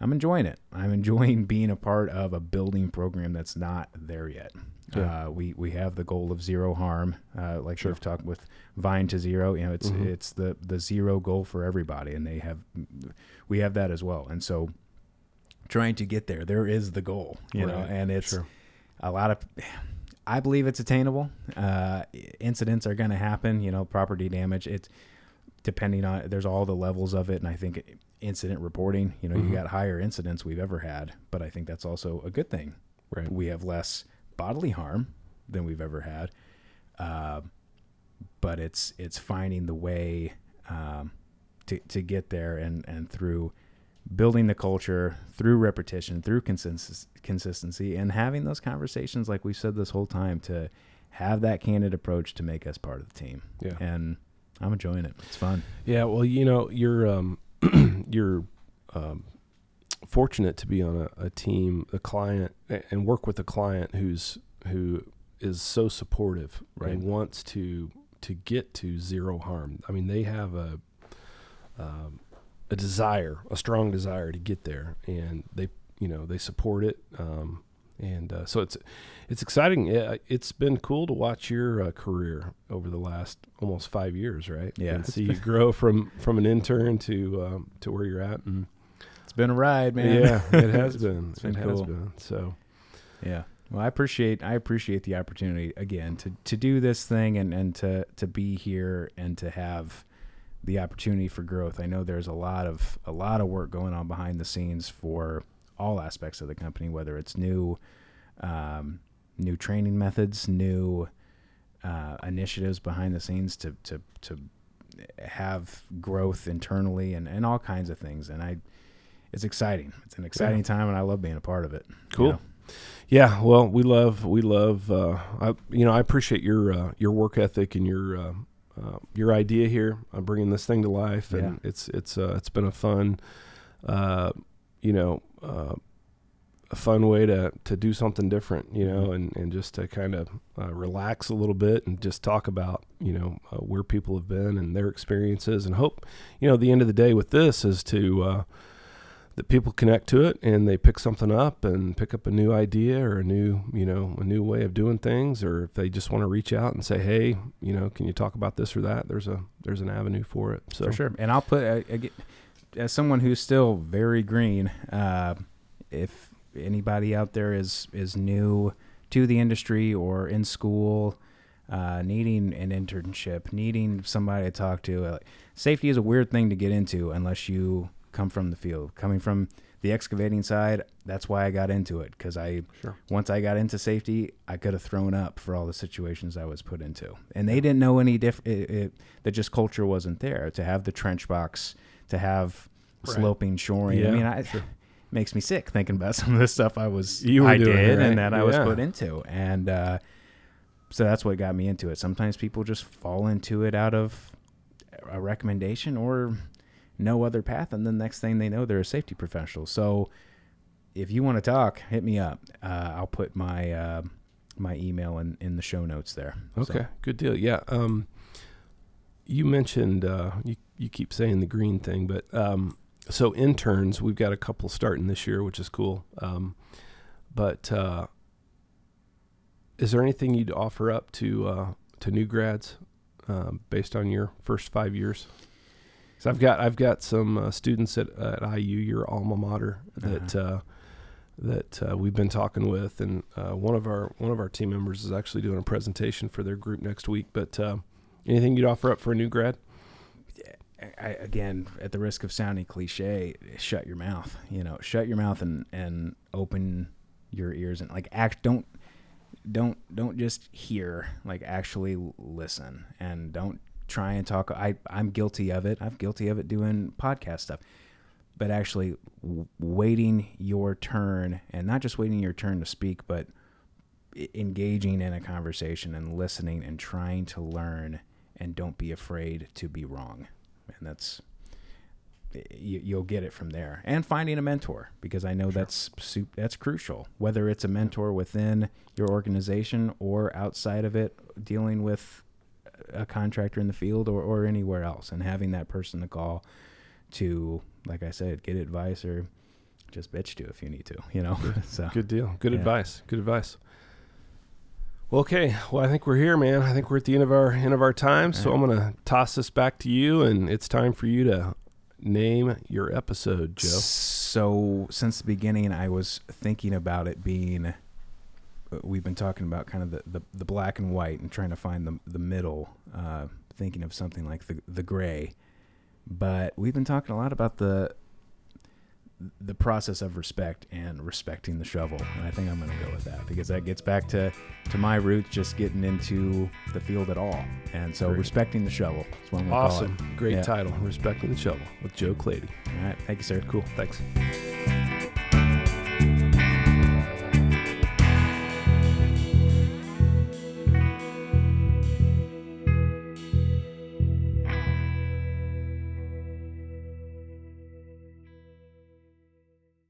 I'm enjoying it. I'm enjoying being a part of a building program that's not there yet. Yeah. Uh, we we have the goal of zero harm, uh, like Sure. we've talked with Vine to Zero. You know, it's Mhm. it's the the zero goal for everybody, and they have we have that as well. And so, trying to get there, there is the goal, you know, and it's Sure. a lot of. I believe it's attainable. Uh, incidents are going to happen. You know, property damage. It's depending on there's all the levels of it, and I think incident reporting. You know, Mhm. you got higher incidents we've ever had, but I think that's also a good thing. Right. We have less bodily harm than we've ever had, uh, but it's it's finding the way um, to to get there, and and through building the culture through repetition, through consist- consistency, and having those conversations, like we said this whole time, to have that candid approach to make us part of the team. Yeah. And I'm enjoying it. It's fun. Yeah, well, you know, you're um, you're um, fortunate to be on a, a team, a client, and work with a client who's who is so supportive Right. and wants to to get to zero harm. I mean, they have a um, a desire, a strong desire to get there, and they you know they support it. Um, and uh, so it's it's exciting. It's been cool to watch your uh, career over the last almost five years, right? Yeah. and see you grow from from an intern to um, to where you're at. And It's been a ride, man. yeah, it has been. it's been it cool. has been. So Yeah. Well, I appreciate I appreciate the opportunity again to, to do this thing and, and to, to be here and to have the opportunity for growth. I know there's a lot of a lot of work going on behind the scenes for all aspects of the company, whether it's new um, new training methods, new uh, initiatives behind the scenes to to to have growth internally and, and all kinds of things. And I, it's exciting. It's an exciting Yeah. time, and I love being a part of it. you Cool. know. Yeah, well, we love we love uh, I, you know I appreciate your uh, your work ethic and your uh, uh, your idea here on bringing this thing to life, and it's it's uh, it's been a fun, uh, you know, uh, a fun way to to do something different, you know, and and just to kind of uh, relax a little bit and just talk about you know uh, where people have been and their experiences, and hope you know the end of the day with this is to. Uh, that people connect to it and they pick something up and pick up a new idea or a new you know a new way of doing things or if they just want to reach out and say hey you know can you talk about this or that there's a there's an avenue for it so for sure. And I'll put uh, ag- as someone who's still very green. Uh, if anybody out there is is new to the industry or in school, uh, needing an internship, needing somebody to talk to, uh, safety is a weird thing to get into unless you come from the field. Coming from the excavating side, that's why I got into it because I Sure. once I got into safety, I could have thrown up for all the situations I was put into, and they didn't know any diff. It, it, that just culture wasn't there to have the trench box, to have Right. sloping shoring. Yeah, I mean, I, sure. makes me sick thinking about some of the stuff I was You were I doing, did right? and that I was put into, and uh, so that's what got me into it. Sometimes people just fall into it out of a recommendation or no other path, and then next thing they know, they're a safety professional. So if you want to talk, hit me up. Uh, I'll put my uh, my email in, in the show notes there. So, okay good deal yeah um you mentioned uh you you keep saying the green thing but um so interns we've got a couple starting this year which is cool um but uh is there anything you'd offer up to uh to new grads um, based on your first five years so I've got I've got some uh, students at, at IU, your alma mater, that uh, that uh, we've been talking with, and uh, one of our one of our team members is actually doing a presentation for their group next week. But uh, anything you'd offer up for a new grad? I, again, at the risk of sounding cliche, shut your mouth. You know, shut your mouth and and open your ears and like act. Don't don't don't just hear. Like actually listen and don't try and talk. I I'm guilty of it. I'm guilty of it doing podcast stuff. But actually, waiting your turn and not just waiting your turn to speak, but engaging in a conversation and listening and trying to learn and don't be afraid to be wrong and that's you, you'll get it from there and finding a mentor because i know that's su- that's crucial whether it's a mentor within your organization or outside of it dealing with a contractor in the field or, or anywhere else and having that person to call to like i said get advice or just bitch to if you need to you know so Good deal. Good Yeah. advice. Good advice. Well, okay. Well, I think we're here, man. I think we're at the end of our end of our time. So I'm gonna toss this back to you, and it's time for you to name your episode, Joe. So since the beginning, I was thinking about it being. uh, We've been talking about kind of the, the, the black and white and trying to find the the middle. Uh, thinking of something like the the gray, but we've been talking a lot about the the process of respect and respecting the shovel, and I think I'm going to go with that because that gets back to to my roots, just getting into the field at all, and so Great. respecting the shovel is what I'm going to call it. Awesome. Great Yeah. title. Respecting the Shovel with Joe Clady. All right, thank you, sir. Cool. Thanks.